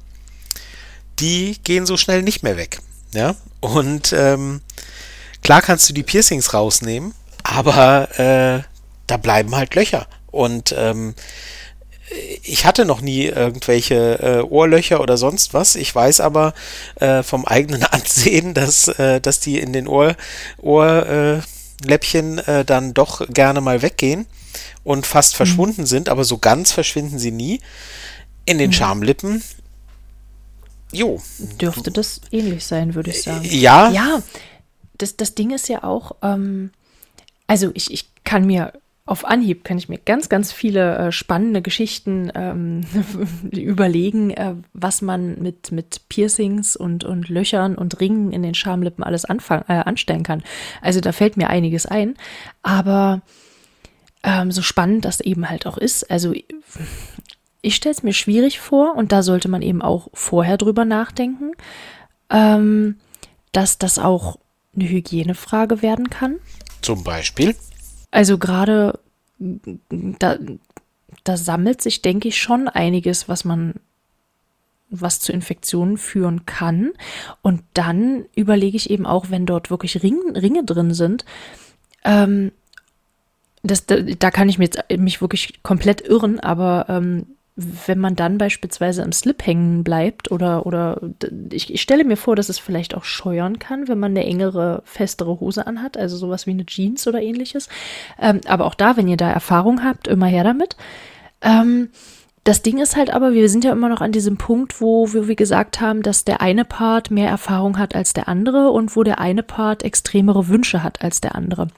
die gehen so schnell nicht mehr weg. Ja, und ähm, klar kannst du die Piercings rausnehmen, aber äh, da bleiben halt Löcher. Und ähm, ich hatte noch nie irgendwelche äh, Ohrlöcher oder sonst was. Ich weiß aber äh, vom eigenen <laughs> Ansehen, dass, äh, dass die in den Ohr, Ohrläppchen äh, dann doch gerne mal weggehen und fast mhm. verschwunden sind, aber so ganz verschwinden sie nie. In den mhm. Schamlippen, jo. Dürfte das ähnlich sein, würde ich sagen. Ja. Ja, das, das Ding ist ja auch, ähm, also ich, ich kann mir auf Anhieb kann ich mir ganz, ganz viele äh, spannende Geschichten ähm, <laughs> überlegen, äh, was man mit, mit Piercings und, und Löchern und Ringen in den Schamlippen alles anfangen, äh, anstellen kann. Also da fällt mir einiges ein. Aber ähm, so spannend das eben halt auch ist, also ich stelle es mir schwierig vor und da sollte man eben auch vorher drüber nachdenken, ähm, dass das auch eine Hygienefrage werden kann. Zum Beispiel? Also gerade da, da sammelt sich, denke ich, schon einiges, was man, was zu Infektionen führen kann. Und dann überlege ich eben auch, wenn dort wirklich Ring, Ringe drin sind, ähm, das, da, da, kann ich mich, jetzt, mich wirklich komplett irren, aber ähm, wenn man dann beispielsweise im Slip hängen bleibt oder, oder ich, ich, stelle mir vor, dass es vielleicht auch scheuern kann, wenn man eine engere, festere Hose anhat, also sowas wie eine Jeans oder ähnliches. Ähm, aber auch da, wenn ihr da Erfahrung habt, immer her damit. Ähm, das Ding ist halt aber, wir sind ja immer noch an diesem Punkt, wo wir, wie gesagt haben, dass der eine Part mehr Erfahrung hat als der andere und wo der eine Part extremere Wünsche hat als der andere.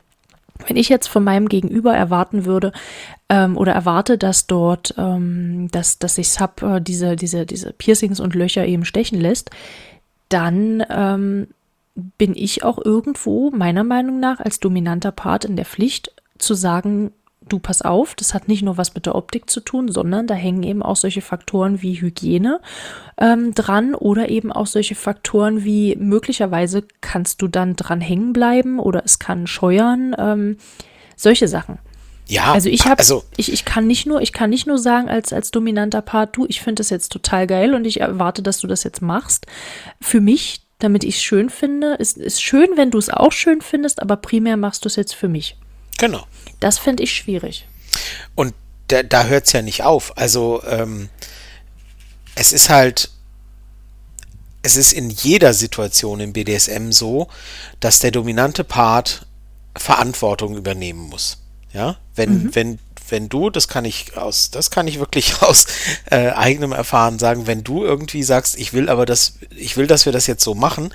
Wenn ich jetzt von meinem Gegenüber erwarten würde ähm, oder erwarte, dass dort, ähm, dass, dass sich Sub äh, diese, diese, diese Piercings und Löcher eben stechen lässt, dann ähm, bin ich auch irgendwo, meiner Meinung nach, als dominanter Part in der Pflicht zu sagen, du pass auf, das hat nicht nur was mit der Optik zu tun, sondern da hängen eben auch solche Faktoren wie Hygiene ähm, dran oder eben auch solche Faktoren wie möglicherweise kannst du dann dran hängen bleiben oder es kann scheuern, ähm, solche Sachen. Ja, also ich habe, also ich, ich kann nicht nur, ich kann nicht nur sagen als als dominanter Part, du, ich finde das jetzt total geil und ich erwarte, dass du das jetzt machst. Für mich, damit ich es schön finde, ist ist schön, wenn du es auch schön findest, aber primär machst du es jetzt für mich. Genau. Das finde ich schwierig. Und da, da hört es ja nicht auf. Also ähm, es ist halt, es ist in jeder Situation im BDSM so, dass der dominante Part Verantwortung übernehmen muss. Ja, wenn, mhm. wenn wenn du, das kann ich aus, das kann ich wirklich <laughs> aus äh, eigenem Erfahren sagen, wenn du irgendwie sagst, ich will aber das, ich will, dass wir das jetzt so machen,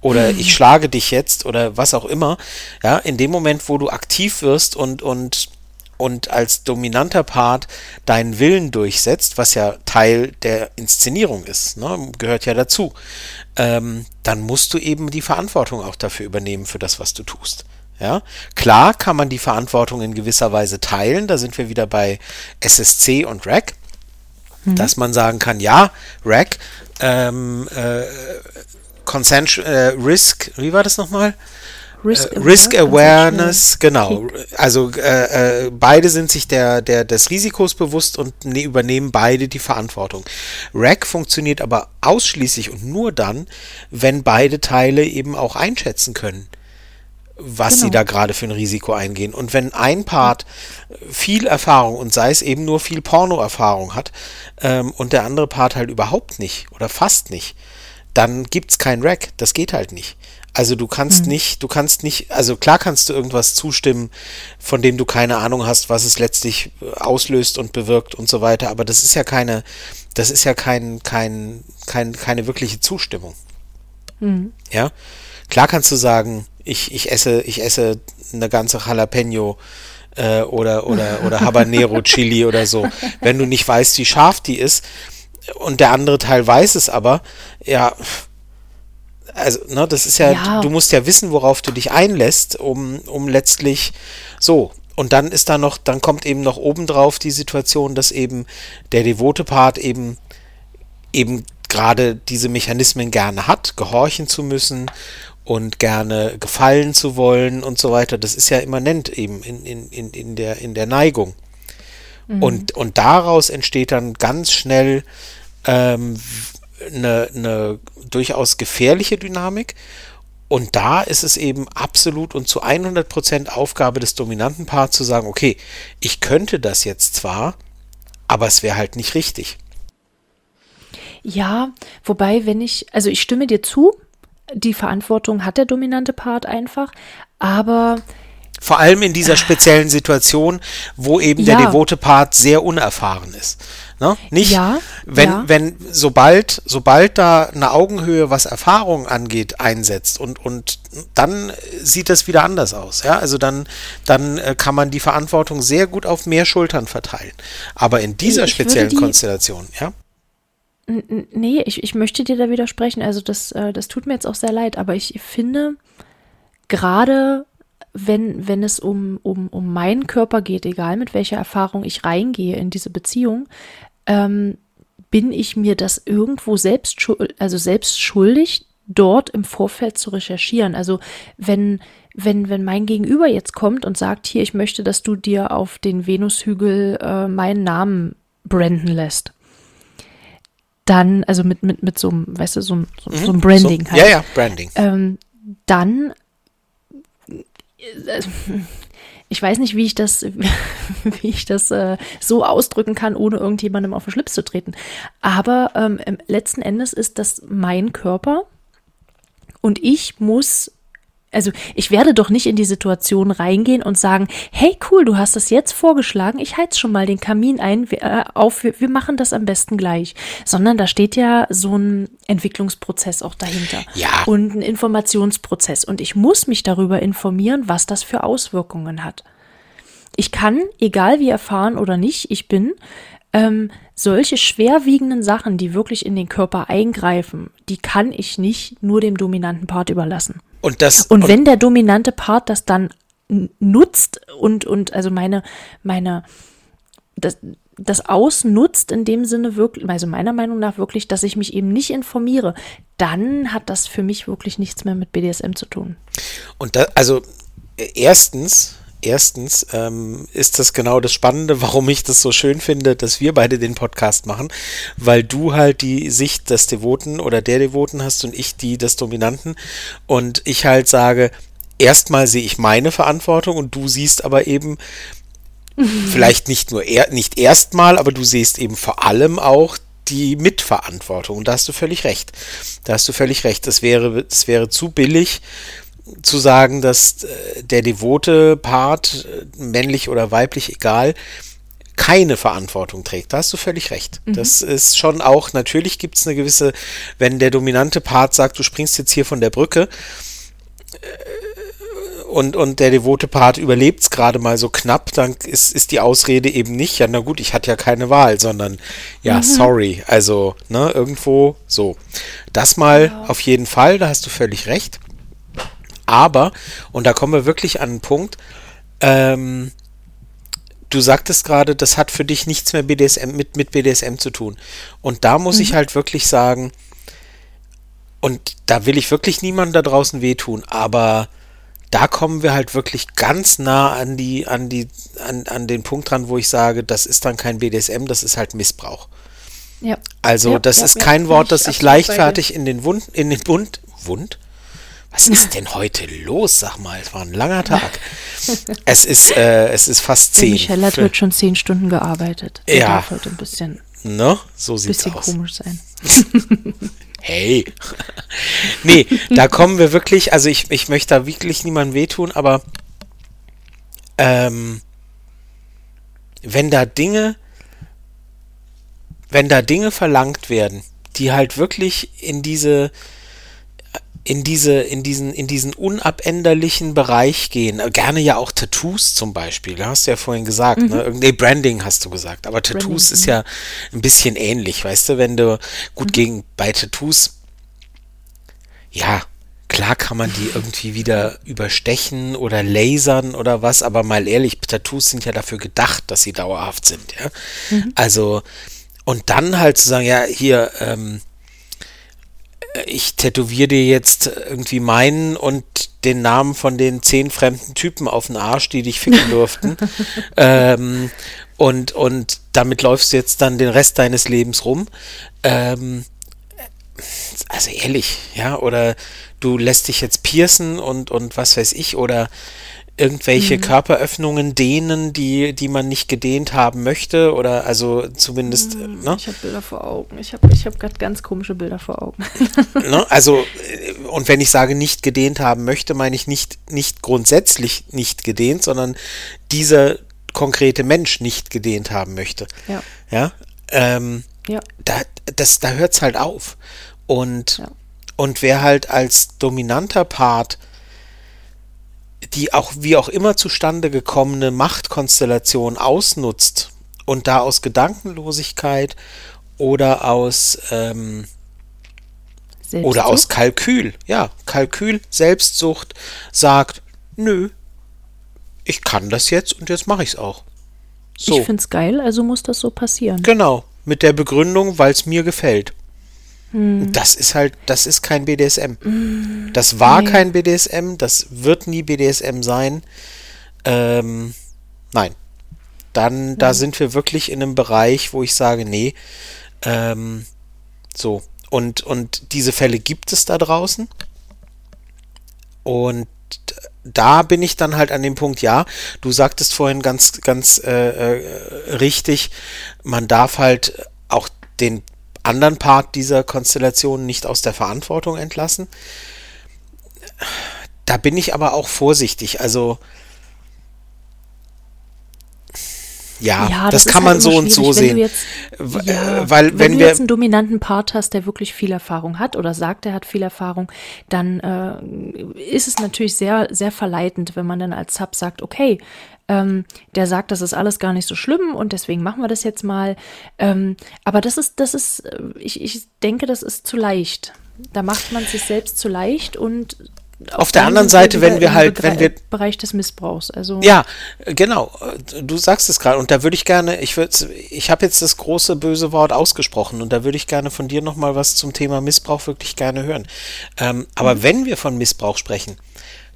oder mhm. ich schlage dich jetzt oder was auch immer, ja, in dem Moment, wo du aktiv wirst und, und, und als dominanter Part deinen Willen durchsetzt, was ja Teil der Inszenierung ist, ne, gehört ja dazu, ähm, dann musst du eben die Verantwortung auch dafür übernehmen, für das, was du tust. Ja, klar kann man die Verantwortung in gewisser Weise teilen. Da sind wir wieder bei SSC und RAC, mhm. dass man sagen kann, ja, RAC, ähm, äh, Consent, äh, Risk, wie war das nochmal? Risk, äh, Risk Awareness, genau. Also äh, äh, beide sind sich der, der, des Risikos bewusst und ne, übernehmen beide die Verantwortung. RAC funktioniert aber ausschließlich und nur dann, wenn beide Teile eben auch einschätzen können was genau. sie da gerade für ein Risiko eingehen. Und wenn ein Part viel Erfahrung und sei es eben nur viel Porno-Erfahrung hat ähm, und der andere Part halt überhaupt nicht oder fast nicht, dann gibt's kein Rack. Das geht halt nicht. Also du kannst mhm. nicht, du kannst nicht, also klar kannst du irgendwas zustimmen, von dem du keine Ahnung hast, was es letztlich auslöst und bewirkt und so weiter, aber das ist ja keine, das ist ja kein, kein, kein keine wirkliche Zustimmung. Mhm. Ja, klar kannst du sagen, ich, ich esse, ich esse eine ganze Jalapeno äh, oder, oder, oder Habanero <laughs> Chili oder so. Wenn du nicht weißt, wie scharf die ist und der andere Teil weiß es aber, ja, also, ne, das ist ja, ja, du musst ja wissen, worauf du dich einlässt, um, um letztlich so. Und dann ist da noch, dann kommt eben noch obendrauf die Situation, dass eben der devote Part eben, eben gerade diese Mechanismen gerne hat, gehorchen zu müssen und gerne gefallen zu wollen und so weiter. Das ist ja immanent eben in, in, in, in, der, in der Neigung. Mhm. Und, und daraus entsteht dann ganz schnell ähm, eine, eine durchaus gefährliche Dynamik. Und da ist es eben absolut und zu 100 Prozent Aufgabe des dominanten Parts zu sagen, okay, ich könnte das jetzt zwar, aber es wäre halt nicht richtig. Ja, wobei, wenn ich, also ich stimme dir zu, die Verantwortung hat der dominante Part einfach, aber vor allem in dieser speziellen Situation, wo eben ja. der devote Part sehr unerfahren ist. Ne? Nicht, Ja, wenn, ja. wenn, sobald, sobald da eine Augenhöhe, was Erfahrung angeht, einsetzt und, und dann sieht das wieder anders aus. Ja, also dann, dann äh, kann man die Verantwortung sehr gut auf mehr Schultern verteilen. Aber in dieser Ich speziellen die- Konstellation, ja, Nee, ich, ich möchte dir da widersprechen. Also das, äh, das tut mir jetzt auch sehr leid, aber ich finde, gerade wenn, wenn es um, um, um meinen Körper geht, egal mit welcher Erfahrung ich reingehe in diese Beziehung, ähm, bin ich mir das irgendwo selbst, also selbst schuldig, dort im Vorfeld zu recherchieren. Also wenn, wenn, wenn mein Gegenüber jetzt kommt und sagt, hier, ich möchte, dass du dir auf den Venushügel äh, meinen Namen branden lässt, dann, also mit, mit, mit so einem, weißt du, so, einem- so, so einem Branding Mhm. so, halt Ja, ja, Branding. ähm, dann, äh, ich weiß nicht, wie ich das, <laughs> wie ich das äh, so ausdrücken kann, ohne irgendjemandem auf den Schlips zu treten. Aber ähm, letzten Endes ist das mein Körper und ich muss also ich werde doch nicht in die Situation reingehen und sagen, hey cool, du hast das jetzt vorgeschlagen, ich heiz schon mal den Kamin ein, wir, äh, auf, wir, wir machen das am besten gleich. Sondern da steht ja so ein Entwicklungsprozess auch dahinter. Ja. Und ein Informationsprozess. Und ich muss mich darüber informieren, was das für Auswirkungen hat. Ich kann, egal wie erfahren oder nicht ich bin, ähm, solche schwerwiegenden Sachen, die wirklich in den Körper eingreifen, die kann ich nicht nur dem dominanten Part überlassen. Und das, Und wenn der dominante Part das dann nutzt und, und also meine, meine, das, das ausnutzt in dem Sinne wirklich, also meiner Meinung nach wirklich, dass ich mich eben nicht informiere, dann hat das für mich wirklich nichts mehr mit BDSM zu tun. Und da, also äh, erstens, erstens ähm, ist das genau das Spannende, warum ich das so schön finde, dass wir beide den Podcast machen, weil du halt die Sicht des Devoten oder der Devoten hast und ich die des Dominanten und ich halt sage, erstmal sehe ich meine Verantwortung und du siehst aber eben <laughs> vielleicht nicht nur er, nicht erstmal, aber du siehst eben vor allem auch die Mitverantwortung. Und da hast du völlig recht. Da hast du völlig recht. Das wäre, das wäre zu billig, zu sagen, dass äh, der devote Part, äh, männlich oder weiblich, egal, keine Verantwortung trägt. Da hast du völlig recht. Das ist schon auch, natürlich gibt es eine gewisse, wenn der dominante Part sagt, du springst jetzt hier von der Brücke äh, und, und der devote Part überlebt es gerade mal so knapp, dann ist, ist die Ausrede eben nicht, ja, na gut, ich hatte ja keine Wahl, sondern ja, sorry. Also, ne, irgendwo so. Das mal auf jeden Fall, da hast du völlig recht. Aber, und da kommen wir wirklich an einen Punkt, ähm, du sagtest gerade, das hat für dich nichts mehr BDSM mit, mit BDSM zu tun. Und da muss ich halt wirklich sagen, und da will ich wirklich niemandem da draußen wehtun, aber da kommen wir halt wirklich ganz nah an die, an die, an, an den Punkt dran, wo ich sage, das ist dann kein BDSM, das ist halt Missbrauch. Ja. Also Ja, das ja, ist kein Wort, das ich leichtfertig in den Wund, in den Bund, Wund? Was ist denn heute los? Sag mal, es war ein langer Tag. <laughs> es ist, äh, es ist fast zehn. Michelle hat heute schon zehn Stunden gearbeitet. Der Ja. darf heute ein bisschen, ne? So sieht's bisschen aus. komisch sein. <laughs> Hey. nee, da kommen wir wirklich, also ich, ich möchte da wirklich niemandem wehtun, aber ähm, wenn da Dinge, wenn da Dinge verlangt werden, die halt wirklich in diese in diese, in diesen, in diesen unabänderlichen Bereich gehen. Äh, Gerne ja auch Tattoos zum Beispiel. Da hast du ja vorhin gesagt, ne? Irgend- Nee, Branding hast du gesagt. Aber Tattoos Branding, ist ja ein bisschen ähnlich, weißt du, wenn du gut gegen bei Tattoos, ja, klar kann man die irgendwie wieder überstechen oder lasern oder was, aber mal ehrlich, Tattoos sind ja dafür gedacht, dass sie dauerhaft sind, ja. Also, und dann halt zu sagen, ja, hier, ähm, ich tätowiere dir jetzt irgendwie meinen und den Namen von den zehn fremden Typen auf den Arsch, die dich ficken <laughs> durften. ähm, und, und damit läufst du jetzt dann den Rest deines Lebens rum. Ähm, also ehrlich, ja, oder du lässt dich jetzt piercen und, und was weiß ich, oder irgendwelche Körperöffnungen dehnen, die, die man nicht gedehnt haben möchte, oder also zumindest, ne? Ich habe Bilder vor Augen. Ich habe ich hab gerade ganz komische Bilder vor Augen. <laughs> Ne? Also, äh, und wenn ich sage nicht gedehnt haben möchte, meine ich nicht, nicht grundsätzlich nicht gedehnt, sondern dieser konkrete Mensch nicht gedehnt haben möchte. Ja. Ja. ähm, Ja. da, das, da hört es halt auf. Und, Ja. und wer halt als dominanter Part die auch wie auch immer zustande gekommene Machtkonstellation ausnutzt und da aus Gedankenlosigkeit oder aus ähm, oder aus? Kalkül, ja, Kalkül, Selbstsucht sagt, nö, ich kann das jetzt und jetzt mache ich es auch. So, Ich find's geil, also muss das so passieren. genau, mit der Begründung, weil es mir gefällt. Hm. Das ist halt, das ist kein BDSM. Das war nee. kein BDSM, das wird nie BDSM sein. Ähm, nein. Dann, da sind wir wirklich in einem Bereich, wo ich sage, nee, ähm, so. Und, und diese Fälle gibt es da draußen. Und da bin ich dann halt an dem Punkt, ja, du sagtest vorhin ganz, ganz äh, äh, richtig, man darf halt auch den anderen Part dieser Konstellation nicht aus der Verantwortung entlassen. Da bin ich aber auch vorsichtig. Also ja, Ja, das, ist kann halt man so immer und so sehen. du Jetzt, ja, äh, weil wenn, wenn du wir jetzt einen dominanten Part hast, der wirklich viel Erfahrung hat oder sagt, er hat viel Erfahrung, dann äh, ist es natürlich sehr, sehr verleitend, wenn man dann als Sub sagt, okay, ähm, der sagt, das ist alles gar nicht so schlimm und deswegen machen wir das jetzt mal. Ähm, aber das ist, das ist, äh, ich, ich denke, das ist zu leicht. Da macht man sich selbst zu leicht und Auf der dann anderen Seite, wenn wir halt- wenn wir- Bereich des Missbrauchs. Also Ja, genau. Du sagst es gerade und da würde ich gerne, ich würde, ich habe jetzt das große böse Wort ausgesprochen und da würde ich gerne von dir noch mal was zum Thema Missbrauch wirklich gerne hören. Ähm, aber wenn wir von Missbrauch sprechen,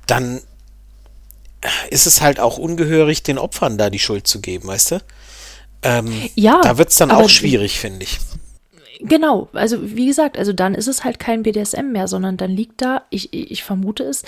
dann ist es halt auch ungehörig, den Opfern da die Schuld zu geben, weißt du? Ähm, Ja, da wird es dann auch schwierig, finde ich. Genau, also wie gesagt, also dann ist es halt kein BDSM mehr, sondern dann liegt da, ich, ich vermute es,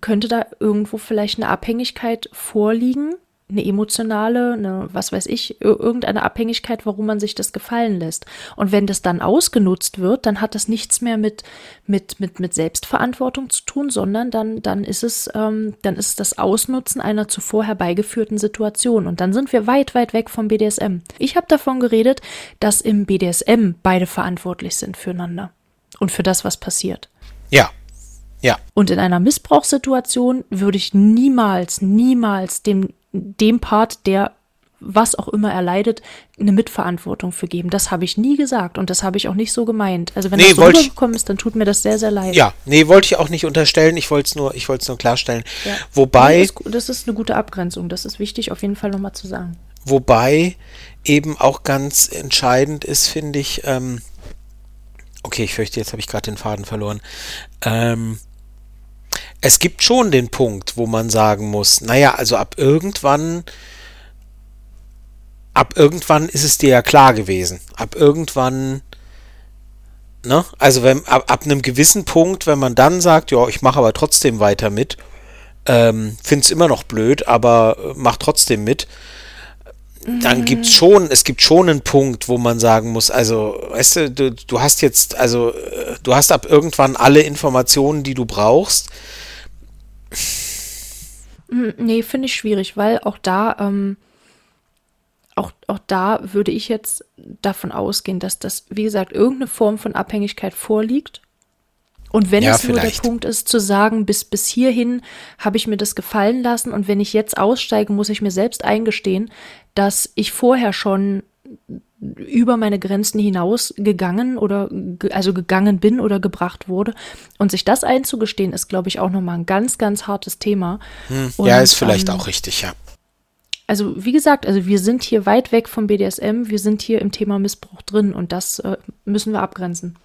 könnte da irgendwo vielleicht eine Abhängigkeit vorliegen, eine emotionale, eine, was weiß ich, ir- irgendeine Abhängigkeit, warum man sich das gefallen lässt. Und wenn das dann ausgenutzt wird, dann hat das nichts mehr mit, mit, mit, mit Selbstverantwortung zu tun, sondern dann, dann ist es, ähm, dann ist das Ausnutzen einer zuvor herbeigeführten Situation. Und dann sind wir weit, weit weg vom BDSM. Ich habe davon geredet, dass im BDSM beide verantwortlich sind füreinander und für das, was passiert. Ja, ja, Und in einer Missbrauchssituation würde ich niemals, niemals dem, dem Part, der was auch immer er leidet, eine Mitverantwortung für geben. Das habe ich nie gesagt und das habe ich auch nicht so gemeint. Also wenn Nee, das so rübergekommen ist, dann tut mir das sehr, sehr leid. ja. Nee, wollte ich auch nicht unterstellen. Ich wollte es nur, ich wollte es nur klarstellen. Ja. Wobei. Nee, das, das ist eine gute Abgrenzung. Das ist wichtig, auf jeden Fall nochmal zu sagen. Wobei eben auch ganz entscheidend ist, finde ich, ähm, okay, ich fürchte, jetzt habe ich gerade den Faden verloren. Ähm, es gibt schon den Punkt, wo man sagen muss, naja, also ab irgendwann, ab irgendwann ist es dir ja klar gewesen. Ab irgendwann, ne? Also wenn, ab, ab einem gewissen Punkt, wenn man dann sagt, ja, ich mache aber trotzdem weiter mit, ähm, finde es immer noch blöd, aber äh, mach trotzdem mit, dann gibt's schon, es gibt schon einen Punkt, wo man sagen muss, also, weißt du, du, du hast jetzt, also, äh, du hast ab irgendwann alle Informationen, die du brauchst. Hm, Nee, finde ich schwierig, weil auch da, ähm, auch, auch da würde ich jetzt davon ausgehen, dass das, wie gesagt, irgendeine Form von Abhängigkeit vorliegt. Und wenn Ja, es nur der vielleicht. Punkt ist, zu sagen, bis, bis hierhin habe ich mir das gefallen lassen und wenn ich jetzt aussteige, muss ich mir selbst eingestehen, dass ich vorher schon über meine Grenzen hinaus gegangen oder also gegangen bin oder gebracht wurde. Und sich das einzugestehen, ist, glaube ich, auch nochmal ein ganz, ganz hartes Thema. Hm, Und, ja, ist vielleicht ähm, auch richtig, ja. Also wie gesagt, also wir sind hier weit weg vom BDSM, wir sind hier im Thema Missbrauch drin und das äh, müssen wir abgrenzen.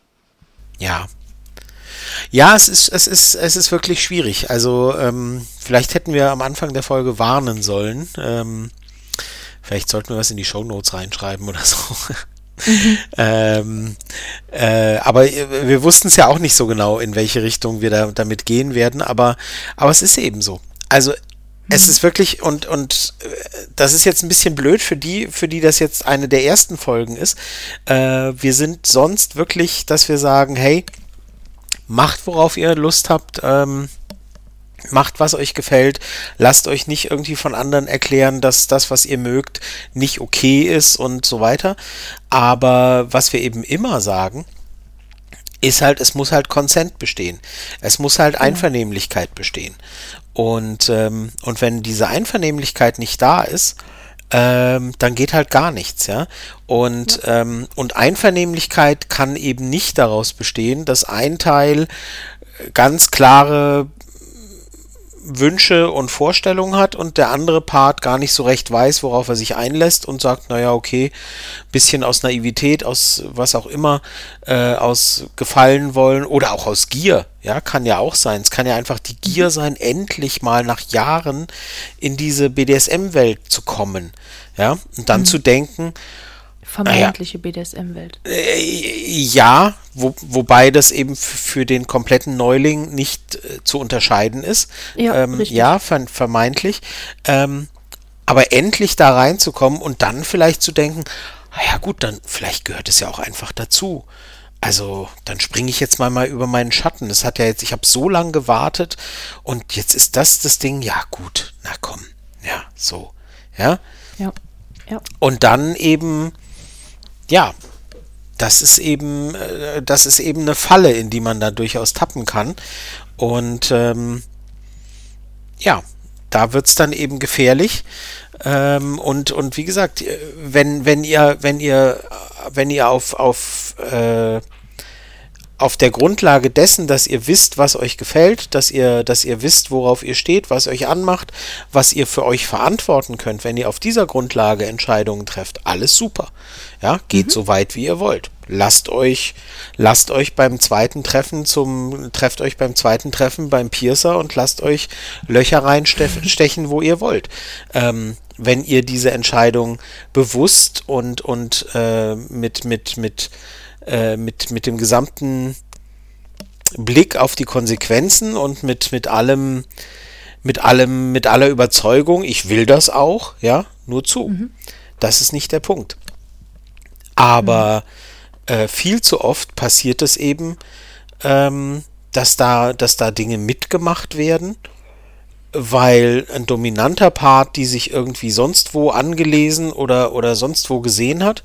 Ja. Ja, es ist, es ist, es ist wirklich schwierig. Also, ähm, vielleicht hätten wir am Anfang der Folge warnen sollen. Ähm, vielleicht sollten wir was in die Shownotes reinschreiben oder so. <laughs> ähm, äh, aber äh, wir wussten es ja auch nicht so genau, in welche Richtung wir da, damit gehen werden, aber, aber es ist eben so. Also es ist wirklich, und, und äh, das ist jetzt ein bisschen blöd für die, für die das jetzt eine der ersten Folgen ist. Äh, wir sind sonst wirklich, dass wir sagen, hey, macht worauf ihr Lust habt, ähm, Macht, was euch gefällt. Lasst euch nicht irgendwie von anderen erklären, dass das, was ihr mögt, nicht okay ist und so weiter. Aber was wir eben immer sagen, ist halt, es muss halt Konsent bestehen. Es muss halt Einvernehmlichkeit bestehen. Und, ähm, und wenn diese Einvernehmlichkeit nicht da ist, ähm, dann geht halt gar nichts, ja. Und, ja. Ähm, und Einvernehmlichkeit kann eben nicht daraus bestehen, dass ein Teil ganz klare Wünsche und Vorstellungen hat und der andere Part gar nicht so recht weiß, worauf er sich einlässt und sagt, naja, okay, bisschen aus Naivität, aus was auch immer, äh, aus Gefallen wollen oder auch aus Gier, ja, kann ja auch sein. Es kann ja einfach die Gier sein, endlich mal nach Jahren in diese BDSM-Welt zu kommen, ja, und dann mhm. zu denken, vermeintliche naja, BDSM-Welt. Äh, ja, wo, wobei das eben für den kompletten Neuling nicht äh, zu unterscheiden ist. Ja, ähm, ja ver vermeintlich. Ähm, aber endlich da reinzukommen und dann vielleicht zu denken, ja gut, dann vielleicht gehört es ja auch einfach dazu. Also, dann springe ich jetzt mal mal über meinen Schatten. Das hat ja jetzt, ich habe so lange gewartet und jetzt ist das das Ding. Ja, gut, na komm. Ja, so. Ja. Ja. ja. Und dann eben ja, das ist eben, äh, das ist eben eine Falle, in die man da durchaus tappen kann. Und ähm, ja, da wird es dann eben gefährlich. Ähm, und, und wie gesagt, äh, wenn, wenn ihr, wenn ihr, wenn ihr auf, auf äh, auf der Grundlage dessen, dass ihr wisst, was euch gefällt, dass ihr, dass ihr wisst, worauf ihr steht, was euch anmacht, was ihr für euch verantworten könnt, wenn ihr auf dieser Grundlage Entscheidungen trefft, alles super. Ja, geht mhm. so weit, wie ihr wollt. Lasst euch, lasst euch beim zweiten Treffen zum, trefft euch beim zweiten Treffen beim Piercer und lasst euch Löcher reinstechen, wo ihr wollt. Ähm, wenn ihr diese Entscheidung bewusst und, und äh, mit, mit, mit, äh, mit, mit dem gesamten Blick auf die Konsequenzen und mit, mit allem, mit allem, mit aller Überzeugung, ich will das auch, ja, nur zu. Mhm. Das ist nicht der Punkt. Aber mhm. äh, viel zu oft passiert es eben, ähm, dass da, dass da Dinge mitgemacht werden, weil ein dominanter Part, die sich irgendwie sonst wo angelesen oder, oder sonst wo gesehen hat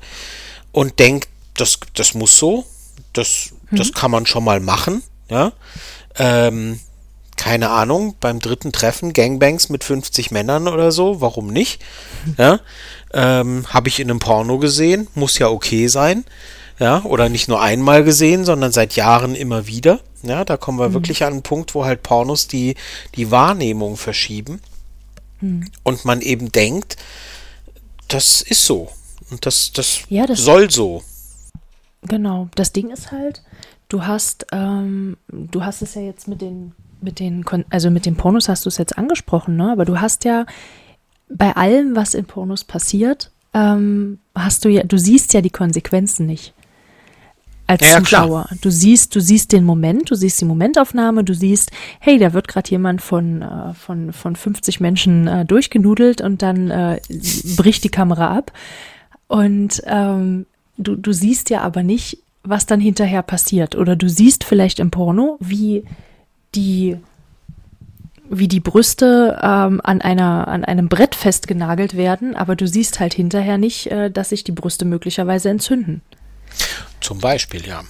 und denkt, das, das muss so, das, mhm. das kann man schon mal machen, ja. Ähm, keine Ahnung, beim dritten Treffen Gangbangs mit 50 Männern oder so, warum nicht? Ja, ähm, habe ich in einem Porno gesehen, muss ja okay sein. Ja, oder nicht nur einmal gesehen, sondern seit Jahren immer wieder. Ja, da kommen wir mhm. wirklich an einen Punkt, wo halt Pornos die, die Wahrnehmung verschieben. Mhm. Und man eben denkt, das ist so. Und das, das, ja, das soll so. Genau, das Ding ist halt, du hast, ähm, du hast es ja jetzt mit den, mit den, also mit den Pornos hast du es jetzt angesprochen, ne? Aber du hast ja bei allem, was in Pornos passiert, ähm, hast du ja, du siehst ja die Konsequenzen nicht. Als ja, Zuschauer. Klar. Du siehst, du siehst den Moment, du siehst die Momentaufnahme, du siehst, hey, da wird gerade jemand von, äh, von, von 50 Menschen äh, durchgenudelt und dann äh, bricht die Kamera ab. Und ähm, Du, du siehst ja aber nicht, was dann hinterher passiert. Oder du siehst vielleicht im Porno, wie die, wie die Brüste ähm, an, einer, an einem Brett festgenagelt werden, aber du siehst halt hinterher nicht, äh, dass sich die Brüste möglicherweise entzünden. Zum Beispiel, ja.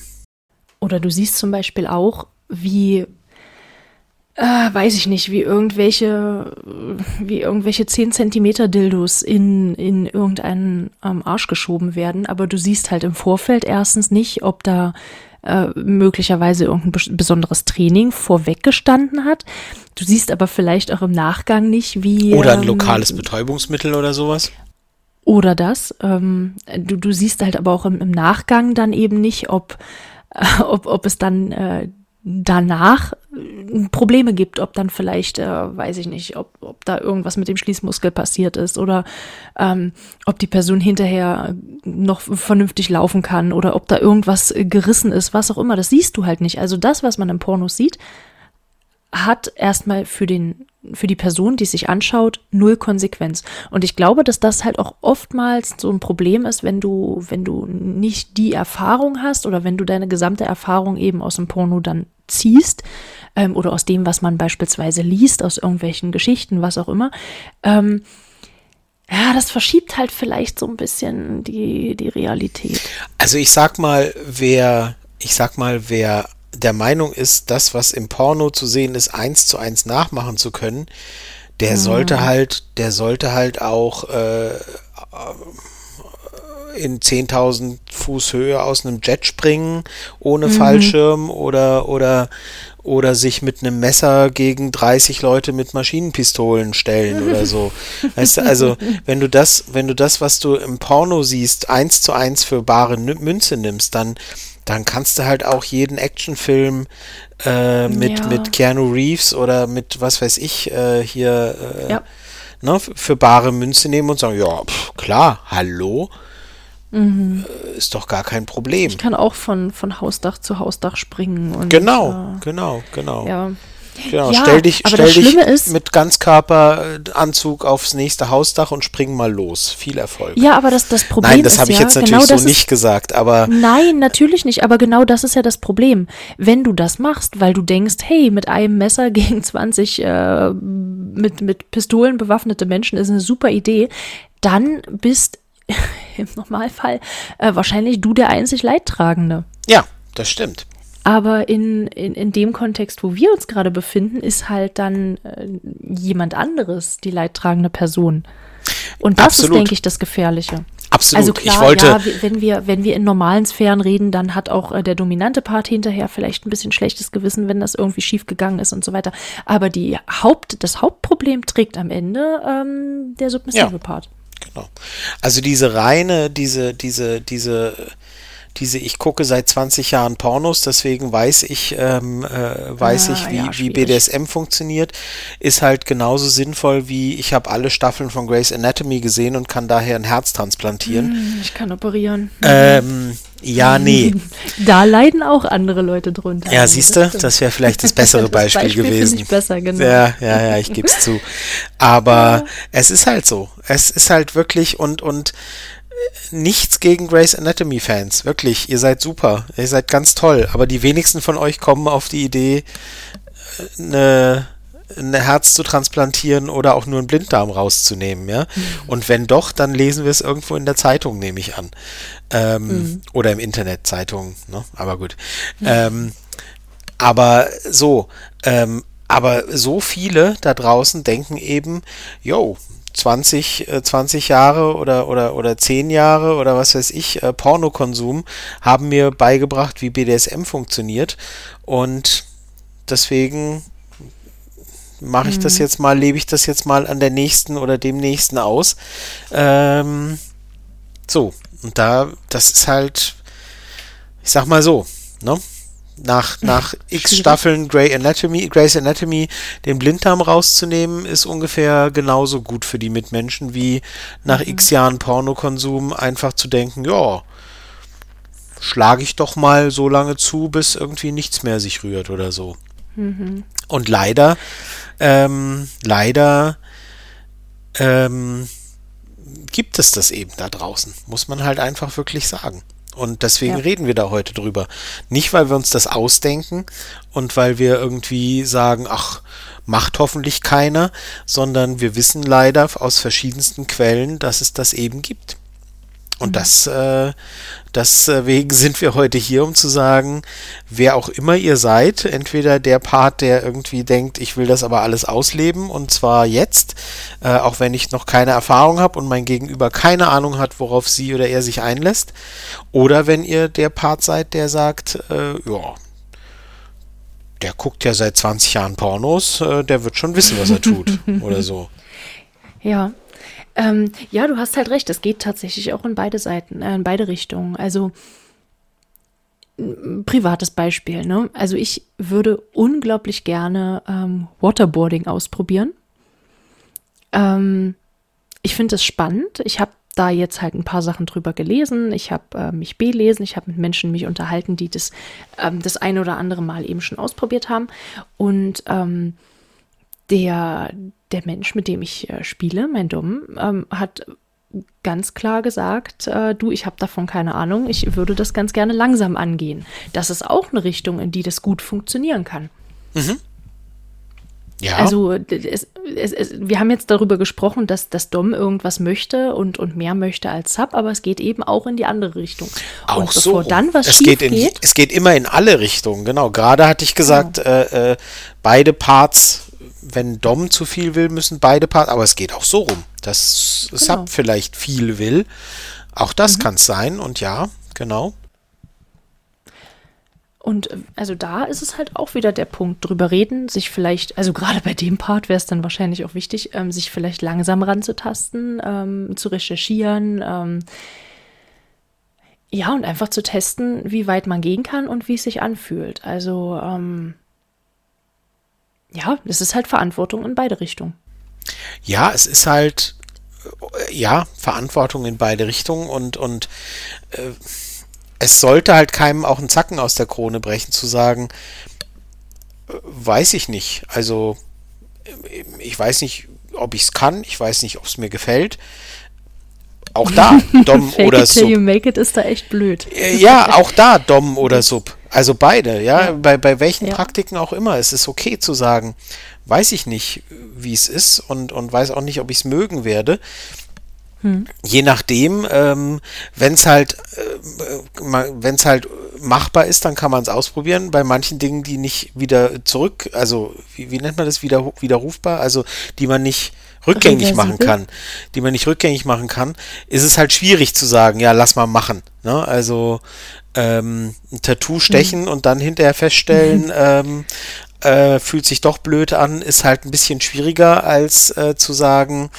Oder du siehst zum Beispiel auch, wie äh, weiß ich nicht, wie irgendwelche, wie irgendwelche 10 Zentimeter Dildos in, in irgendeinen ähm, Arsch geschoben werden. Aber du siehst halt im Vorfeld erstens nicht, ob da äh, möglicherweise irgendein besonderes Training vorweggestanden hat. Du siehst aber vielleicht auch im Nachgang nicht, wie. Oder ein ähm, lokales Betäubungsmittel oder sowas. Oder das. Ähm, du, du siehst halt aber auch im, im Nachgang dann eben nicht, ob, äh, <laughs> ob, ob es dann äh, danach äh, Probleme gibt, ob dann vielleicht, äh, weiß ich nicht, ob, ob da irgendwas mit dem Schließmuskel passiert ist oder ähm, ob die Person hinterher noch vernünftig laufen kann oder ob da irgendwas gerissen ist, was auch immer. Das siehst du halt nicht. Also das, was man im Pornos sieht, hat erstmal für den für die Person, die sich anschaut, null Konsequenz. Und ich glaube, dass das halt auch oftmals so ein Problem ist, wenn du, wenn du nicht die Erfahrung hast oder wenn du deine gesamte Erfahrung eben aus dem Porno dann ziehst ähm, oder aus dem, was man beispielsweise liest, aus irgendwelchen Geschichten, was auch immer, ähm, ja, das verschiebt halt vielleicht so ein bisschen die, die Realität. Also ich sag mal, wer, ich sag mal, wer der Meinung ist, das, was im Porno zu sehen ist, eins zu eins nachmachen zu können, der mhm. sollte halt, der sollte halt auch äh, in 10.000 Fuß Höhe aus einem Jet springen, ohne mhm. Fallschirm oder, oder, oder sich mit einem Messer gegen 30 Leute mit Maschinenpistolen stellen oder so. <laughs> Weißt du, also, wenn du das, wenn du das, was du im Porno siehst, eins zu eins für bare Münze nimmst, dann, dann kannst du halt auch jeden Actionfilm äh, mit, ja. mit Keanu Reeves oder mit, was weiß ich, äh, hier, äh, ja. ne, für bare Münze nehmen und sagen, ja, pff, klar, hallo. Mhm. Äh, ist doch gar kein Problem. Ich kann auch von, von Hausdach zu Hausdach springen. Und, genau, äh, genau, genau. Ja. Genau, ja, stell dich, stell dich mit Ganzkörperanzug aufs nächste Hausdach und spring mal los. Viel Erfolg. Ja, aber das, das Problem Nein, das habe ich jetzt genau natürlich so nicht gesagt, aber. Nein, natürlich nicht, aber genau das ist ja das Problem. Wenn du das machst, weil du denkst, hey, mit einem Messer <laughs> gegen 20 äh, mit, mit Pistolen bewaffnete Menschen ist eine super Idee, dann bist <laughs> im Normalfall äh, wahrscheinlich du der einzig Leidtragende. Ja, das stimmt. Aber in, in, in dem Kontext, wo wir uns gerade befinden, ist halt dann äh, jemand anderes die leidtragende Person. Und das Absolut. ist, denke ich, das Gefährliche. Absolut. Also klar, ich wollte ja, wenn wir, wenn wir in normalen Sphären reden, dann hat auch äh, der dominante Part hinterher vielleicht ein bisschen schlechtes Gewissen, wenn das irgendwie schief gegangen ist und so weiter. Aber die Haupt, das Hauptproblem trägt am Ende ähm, der submissive ja. Part. Genau. Also diese reine, diese, diese, diese, diese, ich gucke seit 20 Jahren Pornos, deswegen weiß ich, ähm, äh, weiß ah, ich, wie, ja, wie BDSM funktioniert, ist halt genauso sinnvoll wie ich habe alle Staffeln von Grey's Anatomy gesehen und kann daher ein Herz transplantieren. Hm, ich kann operieren. Ähm, ja, nee. <laughs> Da leiden auch andere Leute drunter. Ja, siehst du, das wäre vielleicht das <laughs> bessere das Beispiel, Beispiel gewesen. Ich besser, genau. Ja, ja, ja, ich gebe es zu. Aber <laughs> ja. es ist halt so. Es ist halt wirklich und und nichts gegen Grey's Anatomy Fans, wirklich. Ihr seid super, ihr seid ganz toll. Aber die wenigsten von euch kommen auf die Idee, eine ein Herz zu transplantieren oder auch nur einen Blinddarm rauszunehmen, ja. Mhm. Und wenn doch, dann lesen wir es irgendwo in der Zeitung, nehme ich an. Ähm, mhm. Oder im Internet Zeitung, ne? Aber gut. Mhm. Ähm, aber so, ähm, aber so viele da draußen denken eben, yo, 20, 20 äh, Jahre oder, oder, oder 10 Jahre oder was weiß ich, äh, Pornokonsum haben mir beigebracht, wie BDSM funktioniert. Und deswegen mache ich mhm. das jetzt mal, lebe ich das jetzt mal an der nächsten oder dem nächsten aus. Ähm, so, und da, das ist halt, ich sag mal so, ne? Nach, nach <laughs> x Staffeln Grey Anatomy, Grey's Anatomy den Blinddarm rauszunehmen, ist ungefähr genauso gut für die Mitmenschen wie nach mhm. x Jahren Pornokonsum einfach zu denken, ja, schlage ich doch mal so lange zu, bis irgendwie nichts mehr sich rührt oder so. Mhm. Und leider ähm, leider ähm, gibt es das eben da draußen, muss man halt einfach wirklich sagen. Und deswegen ja. reden wir da heute drüber. Nicht, weil wir uns das ausdenken und weil wir irgendwie sagen, ach, macht hoffentlich keiner, sondern wir wissen leider aus verschiedensten Quellen, dass es das eben gibt. Und mhm. das, äh, deswegen sind wir heute hier, um zu sagen, wer auch immer ihr seid, entweder der Part, der irgendwie denkt, ich will das aber alles ausleben und zwar jetzt, äh, auch wenn ich noch keine Erfahrung habe und mein Gegenüber keine Ahnung hat, worauf sie oder er sich einlässt, oder wenn ihr der Part seid, der sagt, äh, ja, der guckt ja seit 20 Jahren Pornos, äh, der wird schon wissen, was er tut <laughs> oder so. Ja, ähm, ja, du hast halt recht. Es geht tatsächlich auch in beide Seiten, äh, in beide Richtungen. Also privates Beispiel. Ne? Also ich würde unglaublich gerne ähm, Waterboarding ausprobieren. Ähm, ich finde es spannend. Ich habe da jetzt halt ein paar Sachen drüber gelesen. Ich habe äh, mich belesen. Ich habe mit Menschen mich unterhalten, die das ähm, das eine oder andere Mal eben schon ausprobiert haben. Und ähm, der, der Mensch, mit dem ich äh, spiele, mein Dom, ähm, hat ganz klar gesagt, äh, du, ich habe davon keine Ahnung, ich würde das ganz gerne langsam angehen. Das ist auch eine Richtung, in die das gut funktionieren kann. Mhm. Ja. Also es, es, es, wir haben jetzt darüber gesprochen, dass das Dom irgendwas möchte und, und mehr möchte als Sub, aber es geht eben auch in die andere Richtung. Auch und bevor so. dann was es geht, in, geht, Es geht immer in alle Richtungen, genau. Gerade hatte ich gesagt, genau. äh, äh, beide Parts, wenn Dom zu viel will, müssen beide Parts, aber es geht auch so rum, dass genau. Sub vielleicht viel will. Auch das mhm. kann es sein und ja, genau. Und also da ist es halt auch wieder der Punkt, drüber reden, sich vielleicht, also gerade bei dem Part wäre es dann wahrscheinlich auch wichtig, ähm, sich vielleicht langsam ranzutasten, ähm, zu recherchieren, ähm, ja, und einfach zu testen, wie weit man gehen kann und wie es sich anfühlt. Also, ähm, ja, es ist halt Verantwortung in beide Richtungen. Ja, es ist halt, äh, ja, Verantwortung in beide Richtungen und, und äh, es sollte halt keinem auch einen Zacken aus der Krone brechen, zu sagen, äh, weiß ich nicht. Also, äh, ich weiß nicht, ob ich es kann, ich weiß nicht, ob es mir gefällt. Auch da, <laughs> Dom oder Sub. You make it ist da echt blöd. Ja, auch da, Dom oder Sub. Also beide, ja, ja. Bei, bei welchen ja. Praktiken auch immer. Es ist okay zu sagen, weiß ich nicht, wie es ist und, und weiß auch nicht, ob ich es mögen werde. Hm. Je nachdem, ähm, wenn es halt, äh, wenn es halt machbar ist, dann kann man es ausprobieren. Bei manchen Dingen, die nicht wieder zurück, also wie, wie nennt man das, wieder, widerrufbar, also die man nicht rückgängig machen kann, die man nicht rückgängig machen kann, ist es halt schwierig zu sagen, ja, lass mal machen. Ne? Also ähm, ein Tattoo stechen mhm. und dann hinterher feststellen, mhm. ähm, äh, fühlt sich doch blöd an, ist halt ein bisschen schwieriger als äh, zu sagen,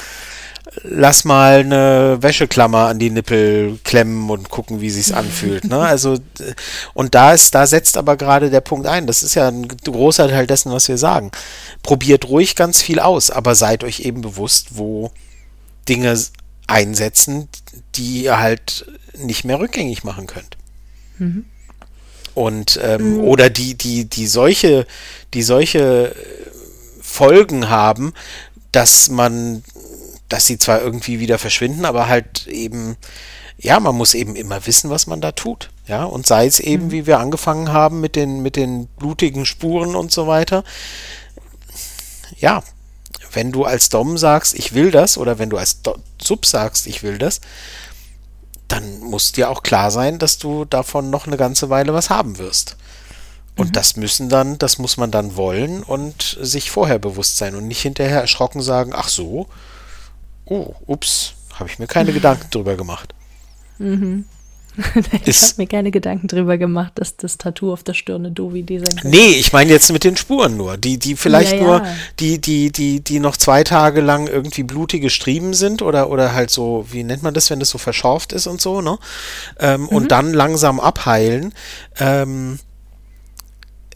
lass mal eine Wäscheklammer an die Nippel klemmen und gucken, wie sich's anfühlt. Ne? Also und da ist, da setzt aber gerade der Punkt ein. Das ist ja ein großer Teil dessen, was wir sagen. Probiert ruhig ganz viel aus, aber seid euch eben bewusst, wo Dinge einsetzen, die ihr halt nicht mehr rückgängig machen könnt. Mhm. Und ähm, mhm. oder die, die, die solche, die solche Folgen haben, dass man dass sie zwar irgendwie wieder verschwinden, aber halt eben, ja, man muss eben immer wissen, was man da tut. Ja, und sei es eben, mhm. wie wir angefangen haben mit den, mit den blutigen Spuren und so weiter. Ja, wenn du als Dom sagst, ich will das, oder wenn du als Do Sub sagst, ich will das, dann muss dir auch klar sein, dass du davon noch eine ganze Weile was haben wirst. Und mhm. das müssen dann, das muss man dann wollen und sich vorher bewusst sein und nicht hinterher erschrocken sagen, ach so, oh, ups, habe ich mir keine Gedanken <laughs> drüber gemacht. Mhm. <laughs> ich habe mir keine Gedanken drüber gemacht, dass das Tattoo auf der Stirn doof Idee sein könnte. Nee, ich meine jetzt mit den Spuren nur. Die, die vielleicht ja, nur, die, die, die, die noch zwei Tage lang irgendwie blutige Striemen sind oder, oder halt so, wie nennt man das, wenn das so verschorft ist und so, ne? Ähm, mhm. Und dann langsam abheilen. Ähm,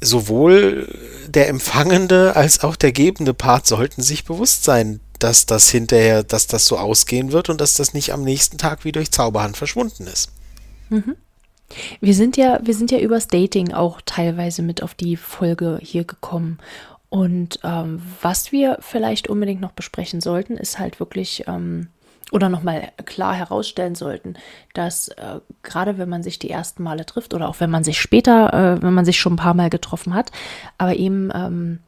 sowohl der empfangende als auch der gebende Part sollten sich bewusst sein, dass das hinterher, dass das so ausgehen wird und dass das nicht am nächsten Tag wie durch Zauberhand verschwunden ist. Mhm. Wir sind ja, wir sind ja übers Dating auch teilweise mit auf die Folge hier gekommen. Und ähm, was wir vielleicht unbedingt noch besprechen sollten, ist halt wirklich ähm, oder nochmal klar herausstellen sollten, dass äh, gerade wenn man sich die ersten Male trifft oder auch wenn man sich später, äh, wenn man sich schon ein paar Mal getroffen hat, aber eben ähm,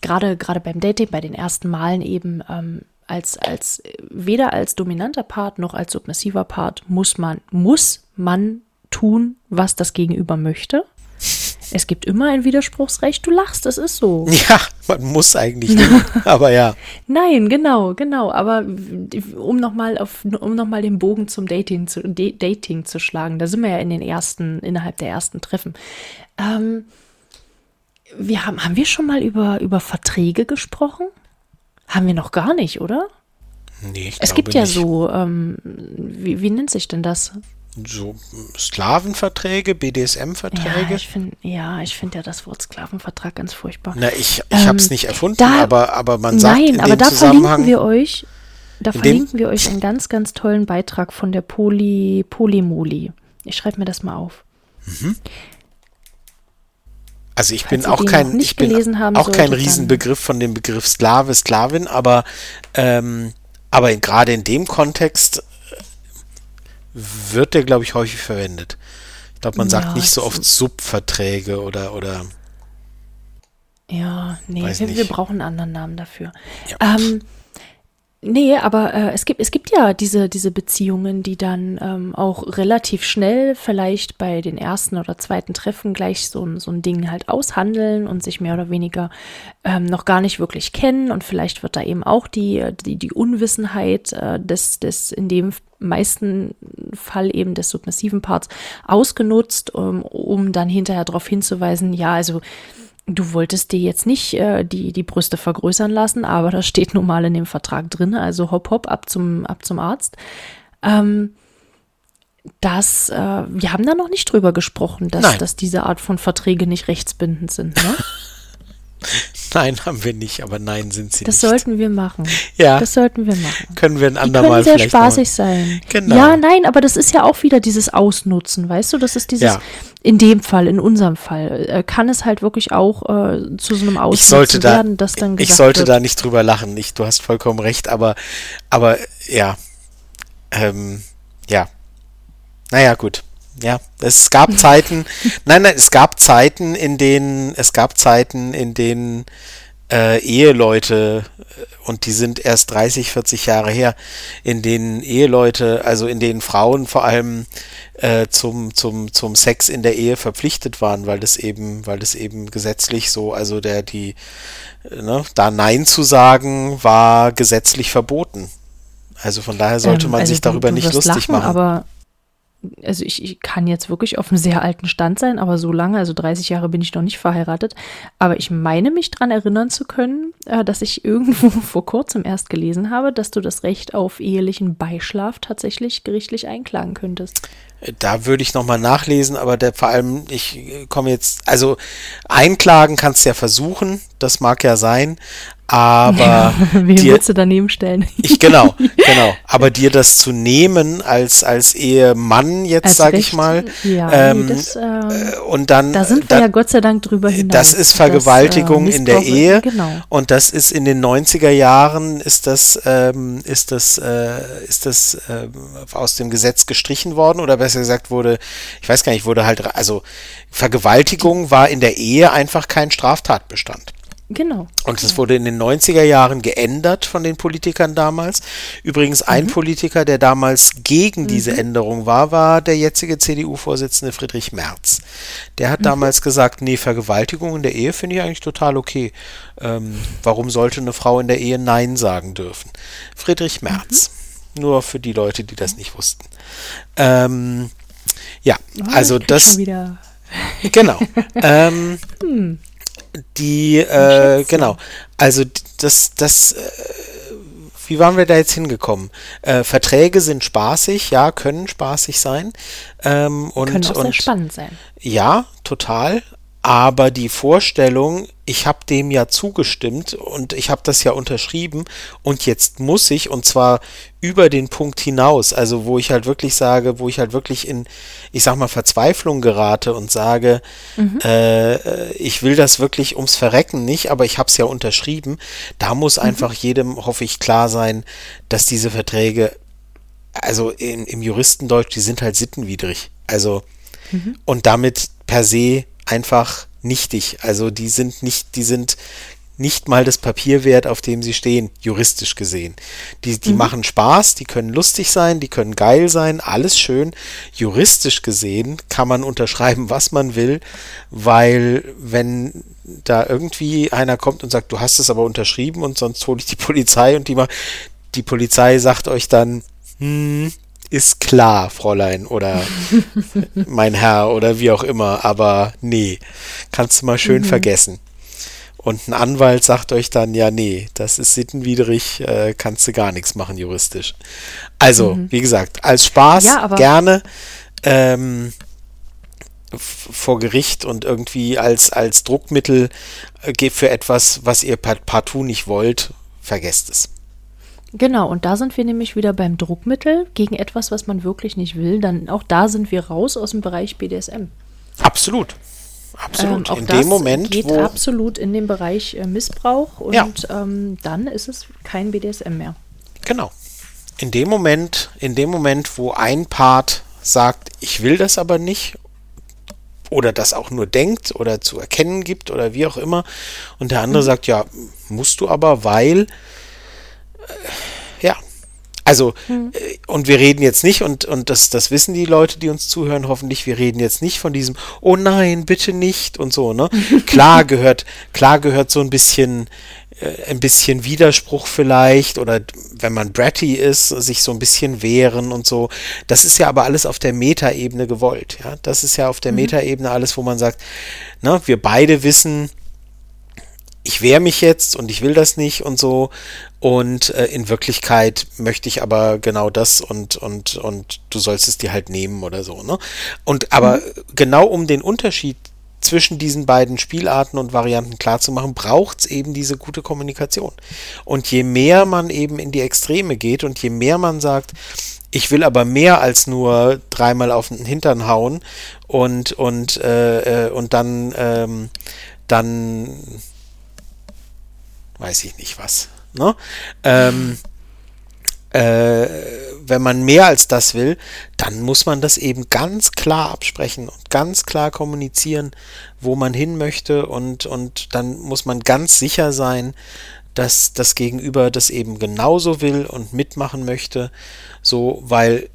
gerade gerade beim Dating, bei den ersten Malen eben ähm, als, als weder als dominanter Part noch als submissiver Part muss man, muss man tun, was das Gegenüber möchte. Es gibt immer ein Widerspruchsrecht. Du lachst, das ist so. <laughs> Ja, man muss eigentlich nicht, aber ja. <laughs> Nein, genau, genau. Aber um nochmal um noch den Bogen zum Dating zu, Dating zu schlagen, da sind wir ja in den ersten, innerhalb der ersten Treffen. Ähm, wir haben, haben wir schon mal über, über Verträge gesprochen? Haben wir noch gar nicht, oder? Nee, ich Es gibt ja nicht. so, ähm, wie, wie nennt sich denn das? So Sklavenverträge, BDSM-Verträge? Ja, ich finde ja, find ja das Wort Sklavenvertrag ganz furchtbar. Na, ich, ich ähm, habe es nicht erfunden, da, aber, aber man sagt nein, in aber dem da Zusammenhang... Verlinken wir euch, da verlinken wir euch einen ganz, ganz tollen Beitrag von der Poly, Polymoli. Ich schreibe mir das mal auf. Mhm. Also ich bin auch kein, ich bin auch kein Riesenbegriff von dem Begriff Sklave, Sklavin, aber, ähm, aber gerade in dem Kontext wird der, glaube ich, häufig verwendet. Ich glaube, man sagt Ja, nicht so oft Subverträge oder, oder Ja, nee, wir, wir brauchen einen anderen Namen dafür. Ja. Ähm, nee, aber äh, es, gibt, es gibt ja diese, diese Beziehungen, die dann ähm, auch relativ schnell vielleicht bei den ersten oder zweiten Treffen gleich so, ein- so ein Ding halt aushandeln und sich mehr oder weniger ähm, noch gar nicht wirklich kennen. Und vielleicht wird da eben auch die, die, die Unwissenheit äh, des, des in dem meisten Fall eben des submissiven Parts ausgenutzt, um, um dann hinterher darauf hinzuweisen, ja, also Du wolltest dir jetzt nicht äh, die, die Brüste vergrößern lassen, aber das steht nun mal in dem Vertrag drin, also hopp, hopp, ab zum, ab zum Arzt. Ähm, das, äh, wir haben da noch nicht drüber gesprochen, dass, Nein. dass diese Art von Verträge nicht rechtsbindend sind. Ne? <laughs> <laughs> nein, haben wir nicht, aber nein, sind sie Das nicht. sollten wir machen. Ja. Das sollten wir machen. Können wir ein Die andermal können sehr spaßig sein. Genau. Ja, nein, aber das ist ja auch wieder dieses Ausnutzen, weißt du? Das ist dieses, Ja. in dem Fall, in unserem Fall, äh, kann es halt wirklich auch äh, zu so einem ich Ausnutzen da, werden, dass dann ich gesagt sollte wird, da nicht drüber lachen. Ich, du hast vollkommen recht, aber, aber ja, ähm, ja, naja, gut. Ja, es gab <laughs> Zeiten, nein, nein, es gab Zeiten, in denen, es gab Zeiten, in denen äh, Eheleute, äh, und die sind erst 30, 40 Jahre her, in denen Eheleute, also in denen Frauen vor allem äh, zum, zum, zum Sex in der Ehe verpflichtet waren, weil das eben, weil das eben gesetzlich so, also der, die, ne, da Nein zu sagen, war gesetzlich verboten. Also von daher sollte Ähm, man also sich du- darüber du nicht wirst lustig lachen, machen. Aber also ich, ich kann jetzt wirklich auf einem sehr alten Stand sein, aber so lange, also 30 Jahre bin ich noch nicht verheiratet. Aber ich meine mich dran erinnern zu können, äh, dass ich <laughs> irgendwo vor kurzem erst gelesen habe, dass du das Recht auf ehelichen Beischlaf tatsächlich gerichtlich einklagen könntest. Da würde ich nochmal nachlesen, aber der, vor allem, ich äh, komme jetzt, also einklagen kannst du ja versuchen, das mag ja sein, aber <laughs> Wen dir, willst du daneben stellen? ich, genau, <laughs> genau, aber dir das zu nehmen als, als Ehemann jetzt, Als sage ich mal, Ja, ähm, das, ähm, äh, und dann, da sind wir dann, ja Gott sei Dank drüber hinaus. das ist Vergewaltigung äh, in der Ehe Genau. und das ist in den 90er Jahren ist das ähm, ist das äh, ist das ähm, aus dem Gesetz gestrichen worden oder besser gesagt wurde ich weiß gar nicht wurde halt also Vergewaltigung war in der Ehe einfach kein Straftatbestand. Genau. Und das wurde in den 90er Jahren geändert von den Politikern damals. Übrigens ein Politiker, der damals gegen diese Änderung war, war der jetzige CDU-Vorsitzende Friedrich Merz. Der hat damals gesagt, nee, Vergewaltigung in der Ehe finde ich eigentlich total okay. Ähm, warum sollte eine Frau in der Ehe Nein sagen dürfen? Friedrich Merz. Nur für die Leute, die das nicht wussten. Ähm, ja, Oh, also das, Genau. <laughs> ähm, die, äh, genau. Also das, das, äh, wie waren wir da jetzt hingekommen? Äh, Verträge sind spaßig, ja, können spaßig sein. Ähm, und, können auch sehr und spannend sein. ja, total. Aber die Vorstellung, ich habe dem ja zugestimmt und ich habe das ja unterschrieben und jetzt muss ich, und zwar über den Punkt hinaus, also wo ich halt wirklich sage, wo ich halt wirklich in, ich sag mal, Verzweiflung gerate und sage, äh, äh, ich will das wirklich ums Verrecken nicht, aber ich habe es ja unterschrieben, da muss einfach jedem, hoffe ich, klar sein, dass diese Verträge, also in, im Juristendeutsch, die sind halt sittenwidrig. Also und damit per se einfach nichtig. Also die sind nicht, die sind nicht mal das Papier wert, auf dem sie stehen, juristisch gesehen. Die, die machen Spaß, die können lustig sein, die können geil sein, alles schön. Juristisch gesehen kann man unterschreiben, was man will, weil wenn da irgendwie einer kommt und sagt, du hast es aber unterschrieben und sonst hole ich die Polizei und die, die Polizei sagt euch dann, hm, ist klar, Fräulein oder <laughs> mein Herr oder wie auch immer, aber nee, kannst du mal schön vergessen. Und ein Anwalt sagt euch dann, ja, nee, das ist sittenwidrig, äh, kannst du gar nichts machen juristisch. Also, wie gesagt, als Spaß Ja, gerne ähm, vor Gericht und irgendwie als, als Druckmittel äh, für etwas, was ihr par- partout nicht wollt, vergesst es. Genau, und da sind wir nämlich wieder beim Druckmittel gegen etwas, was man wirklich nicht will. Dann auch da sind wir raus aus dem Bereich BDSM. Absolut. Absolut. Ähm, auch In das dem Moment, geht wo. absolut in den Bereich äh, Missbrauch und Ja. ähm, dann ist es kein BDSM mehr. Genau. in dem Moment, in dem Moment, wo ein Part sagt, ich will das aber nicht oder das auch nur denkt oder zu erkennen gibt oder wie auch immer und der andere mhm. sagt, ja, musst du aber, weil ja, also, hm. und wir reden jetzt nicht, und, und das, das wissen die Leute, die uns zuhören, hoffentlich, wir reden jetzt nicht von diesem, oh nein, bitte nicht und so, ne? <laughs> klar gehört, klar gehört so ein bisschen, äh, ein bisschen Widerspruch vielleicht, oder wenn man bratty ist, sich so ein bisschen wehren und so. Das ist ja aber alles auf der Metaebene gewollt, ja. Das ist ja auf der mhm. Metaebene alles, wo man sagt, ne, wir beide wissen, ich wehre mich jetzt und ich will das nicht und so. Und äh, in Wirklichkeit möchte ich aber genau das und, und, und du sollst es dir halt nehmen oder so, ne? Und aber mhm. genau um den Unterschied zwischen diesen beiden Spielarten und Varianten klarzumachen, braucht es eben diese gute Kommunikation. Und je mehr man eben in die Extreme geht und je mehr man sagt, ich will aber mehr als nur dreimal auf den Hintern hauen und, und, äh, äh und dann, ähm, dann weiß ich nicht was. Ne? Ähm, äh, wenn man mehr als das will, dann muss man das eben ganz klar absprechen und ganz klar kommunizieren, wo man hin möchte und, und dann muss man ganz sicher sein, dass das Gegenüber das eben genauso will und mitmachen möchte, so, weil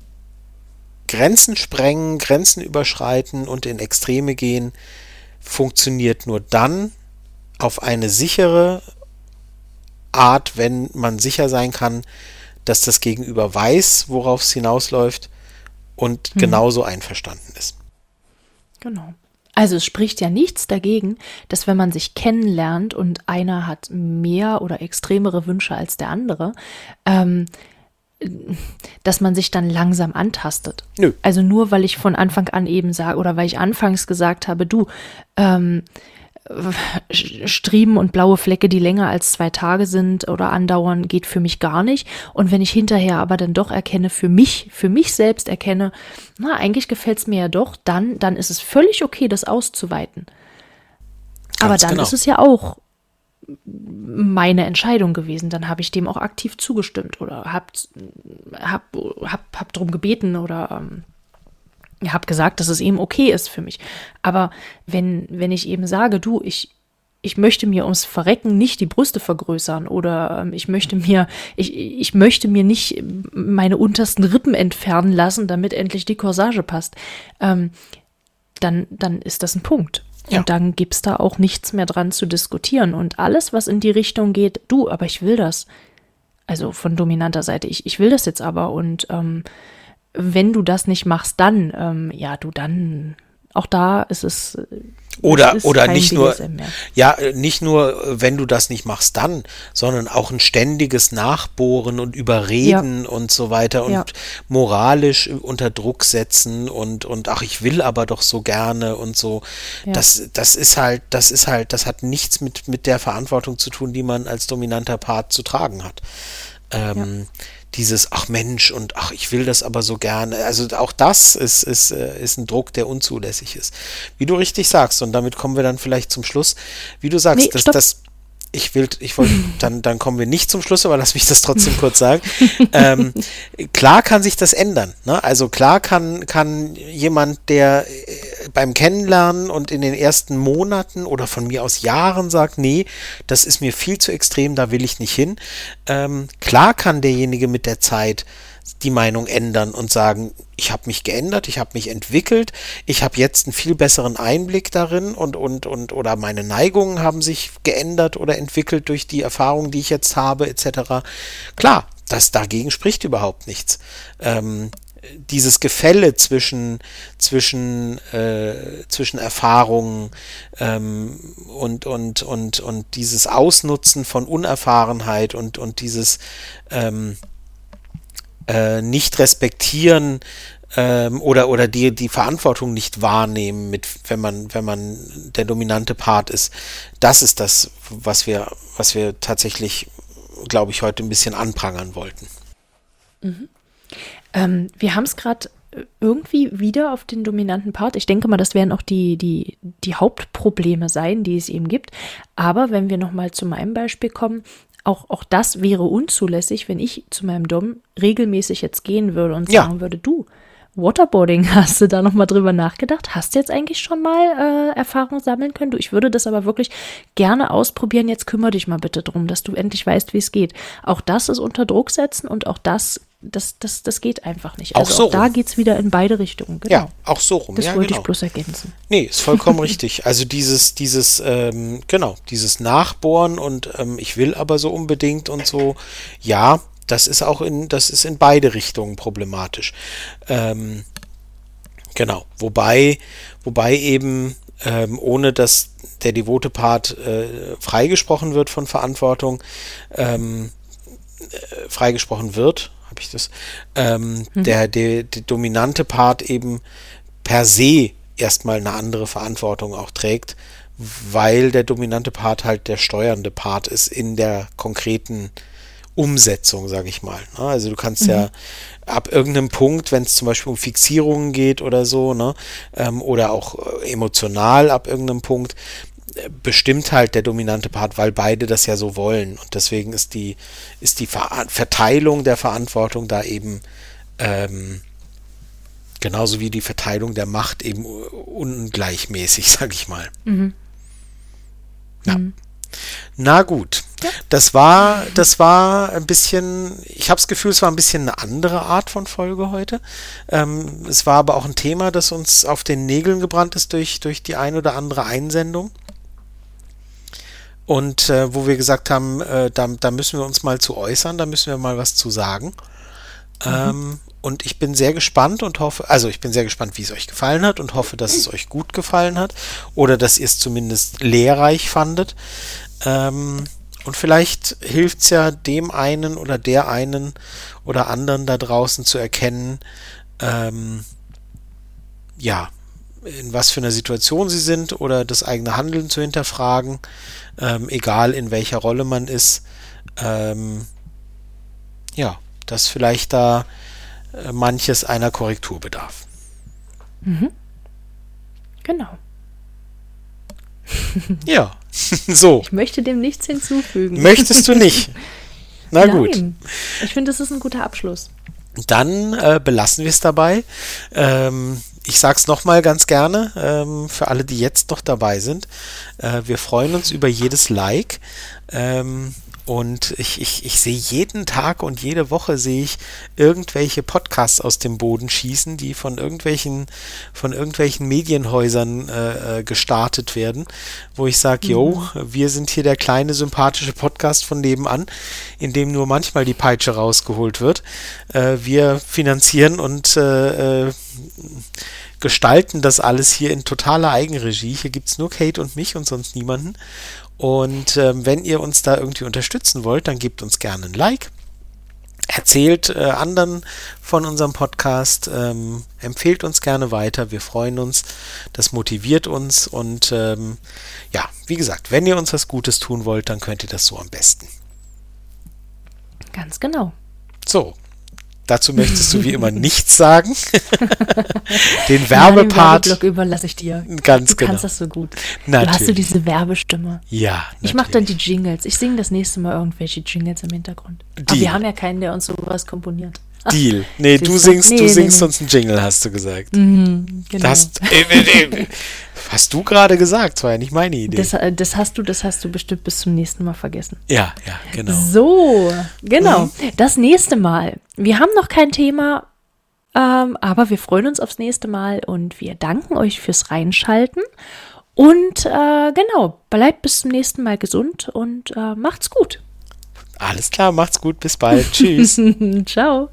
Grenzen sprengen, Grenzen überschreiten und in Extreme gehen, funktioniert nur dann auf eine sichere Art, wenn man sicher sein kann, dass das Gegenüber weiß, worauf es hinausläuft und hm. genauso einverstanden ist. Genau. Also es spricht ja nichts dagegen, dass wenn man sich kennenlernt und einer hat mehr oder extremere Wünsche als der andere, ähm, dass man sich dann langsam antastet. Nö. Also nur weil ich von Anfang an eben sage oder weil ich anfangs gesagt habe, du, ähm, Striemen und blaue Flecke, die länger als zwei Tage sind oder andauern, geht für mich gar nicht. Und wenn ich hinterher aber dann doch erkenne, für mich, für mich selbst erkenne, na, eigentlich gefällt es mir ja doch, dann, dann ist es völlig okay, das auszuweiten. Aber Ganz dann genau. ist es ja auch meine Entscheidung gewesen. Dann habe ich dem auch aktiv zugestimmt oder habe hab, hab, hab drum gebeten oder ähm, ich habe gesagt, dass es eben okay ist für mich. Aber wenn, wenn ich eben sage, du, ich, ich möchte mir ums Verrecken nicht die Brüste vergrößern oder ähm, ich möchte mir, ich, ich möchte mir nicht meine untersten Rippen entfernen lassen, damit endlich die Corsage passt, ähm, dann, dann ist das ein Punkt. Ja. Und dann gibt's da auch nichts mehr dran zu diskutieren. Und alles, was in die Richtung geht, du, aber ich will das. Also von dominanter Seite, ich, ich will das jetzt aber und ähm, wenn du das nicht machst, dann, ähm, ja, du dann, auch da ist es. Oder, ist oder nicht nur, ja, nicht nur, wenn du das nicht machst, dann, sondern auch ein ständiges Nachbohren und Überreden ja. und so weiter und ja. moralisch unter Druck setzen und, und ach, ich will aber doch so gerne und so. Ja. Das, das ist halt, das ist halt, das hat nichts mit, mit der Verantwortung zu tun, die man als dominanter Part zu tragen hat. Ähm, dieses, ach Mensch, und ach, ich will das aber so gerne. Also auch das ist, ist, äh, ist ein Druck, der unzulässig ist. Wie du richtig sagst, und damit kommen wir dann vielleicht zum Schluss, wie du sagst, nee, dass das ich will, ich wollte, <laughs> dann, dann kommen wir nicht zum Schluss, aber lass mich das trotzdem kurz sagen. Ähm, klar kann sich das ändern. Ne? Also klar kann, kann jemand, der äh, beim Kennenlernen und in den ersten Monaten oder von mir aus Jahren sagt, nee, das ist mir viel zu extrem, da will ich nicht hin. Ähm, klar kann derjenige mit der Zeit die Meinung ändern und sagen, ich habe mich geändert, ich habe mich entwickelt, ich habe jetzt einen viel besseren Einblick darin und, und, und oder meine Neigungen haben sich geändert oder entwickelt durch die Erfahrung, die ich jetzt habe, etc. Klar, das dagegen spricht überhaupt nichts. Ähm, dieses Gefälle zwischen, zwischen, äh, zwischen Erfahrungen ähm, und, und, und, und dieses Ausnutzen von Unerfahrenheit und, und dieses ähm, äh, nicht respektieren ähm, oder, oder die, die Verantwortung nicht wahrnehmen, mit, wenn man, wenn man der dominante Part ist. Das ist das, was wir, was wir tatsächlich, glaube ich, heute ein bisschen anprangern wollten. Mhm. Ähm, wir haben es gerade irgendwie wieder auf den dominanten Part. Ich denke mal, das werden auch die, die, die Hauptprobleme sein, die es eben gibt. Aber wenn wir nochmal zu meinem Beispiel kommen, auch, auch das wäre unzulässig, wenn ich zu meinem Dom regelmäßig jetzt gehen würde und Ja. sagen würde, du, Waterboarding, <laughs> hast du da nochmal drüber nachgedacht? Hast du jetzt eigentlich schon mal äh, Erfahrung sammeln können? Du, ich würde das aber wirklich gerne ausprobieren. Jetzt kümmere dich mal bitte drum, dass du endlich weißt, wie es geht. Auch das ist unter Druck setzen und auch das, das, das, das geht einfach nicht. Auch Also so auch da rum. geht's wieder in beide Richtungen. Genau. Ja, auch so rum. Das ja, wollte genau. ich bloß ergänzen. Nee, ist vollkommen <laughs> richtig. Also dieses, dieses, ähm, genau, dieses Nachbohren und ähm, ich will aber so unbedingt und so, ja, das ist auch in, das ist in beide Richtungen problematisch. Ähm, genau, wobei, wobei eben, ähm, ohne dass der devote Part äh, freigesprochen wird von Verantwortung, ähm, äh, freigesprochen wird, habe ich das, ähm, der, der, der dominante Part eben per se erstmal eine andere Verantwortung auch trägt, weil der dominante Part halt der steuernde Part ist in der konkreten Umsetzung, sage ich mal. ne? Also du kannst ja ab irgendeinem Punkt, wenn es zum Beispiel um Fixierungen geht oder so, ne, ähm, oder auch äh, emotional ab irgendeinem Punkt, bestimmt halt der dominante Part, weil beide das ja so wollen. Und deswegen ist die, ist die Ver Verteilung der Verantwortung da eben ähm, genauso wie die Verteilung der Macht eben ungleichmäßig, <laughs> sag ich mal. Ja. Na gut, das war, das war ein bisschen, ich habe das Gefühl, es war ein bisschen eine andere Art von Folge heute. Ähm, es war aber auch ein Thema, das uns auf den Nägeln gebrannt ist durch, durch die ein oder andere Einsendung. Und äh, wo wir gesagt haben, äh, da, da müssen wir uns mal zu äußern, da müssen wir mal was zu sagen. Ähm, und ich bin sehr gespannt und hoffe, also ich bin sehr gespannt, wie es euch gefallen hat und hoffe, dass es euch gut gefallen hat oder dass ihr es zumindest lehrreich fandet. Ähm, und vielleicht hilft es ja dem einen oder der einen oder anderen da draußen zu erkennen, ähm, ja, in was für einer Situation sie sind oder das eigene Handeln zu hinterfragen, ähm, egal in welcher Rolle man ist. Ähm, ja, dass vielleicht da äh, manches einer Korrektur bedarf. Genau. <laughs> Ja, so. Ich möchte dem nichts hinzufügen. Möchtest du nicht? <laughs> Na gut. Nein. Ich finde, das ist ein guter Abschluss. Dann äh, belassen wir es dabei. Ähm, ich sage es nochmal ganz gerne ähm, für alle, die jetzt noch dabei sind. Äh, wir freuen uns über jedes Like. Ähm, und ich, ich, ich sehe jeden Tag und jede Woche sehe ich irgendwelche Podcasts aus dem Boden schießen, die von irgendwelchen, von irgendwelchen Medienhäusern äh, äh, gestartet werden, wo ich sage, yo, wir sind hier der kleine sympathische Podcast von nebenan, in dem nur manchmal die Peitsche rausgeholt wird. Äh, wir finanzieren und äh, äh, gestalten das alles hier in totaler Eigenregie. Hier gibt es nur Kate und mich und sonst niemanden. Und ähm, wenn ihr uns da irgendwie unterstützen wollt, dann gebt uns gerne ein Like. Erzählt äh, anderen von unserem Podcast, ähm, empfehlt uns gerne weiter. Wir freuen uns, das motiviert uns. Und ähm, ja, wie gesagt, wenn ihr uns was Gutes tun wollt, dann könnt ihr das so am besten. Ganz genau. So, dazu möchtest du wie immer <laughs> nichts sagen. Den <laughs> Ja, den Werbepart. Werbeblock überlasse ich dir. Ganz du genau. kannst das so gut. Du hast Natürlich. diese Werbestimme. Ja. Ich mache dann natürlich. die Jingles. Ich singe das nächste Mal irgendwelche Jingles im Hintergrund. Aber Deal. wir haben ja keinen, der uns sowas komponiert. <laughs> Deal. Nee, du du? singst, Nee, du nee, singst nee. uns einen Jingle, hast du gesagt. Genau. Hast, äh, äh, äh, hast du gerade gesagt, das war ja nicht meine Idee. das, äh, das hast du, das hast du bestimmt bis zum nächsten Mal vergessen. ja, ja, genau. So, genau. Mhm. Das nächste Mal. Wir haben noch kein Thema, ähm, aber wir freuen uns aufs nächste Mal und wir danken euch fürs Reinschalten. Und äh, genau, bleibt bis zum nächsten Mal gesund und äh, macht's gut. Alles klar, macht's gut, bis bald. <laughs> Tschüss. Ciao.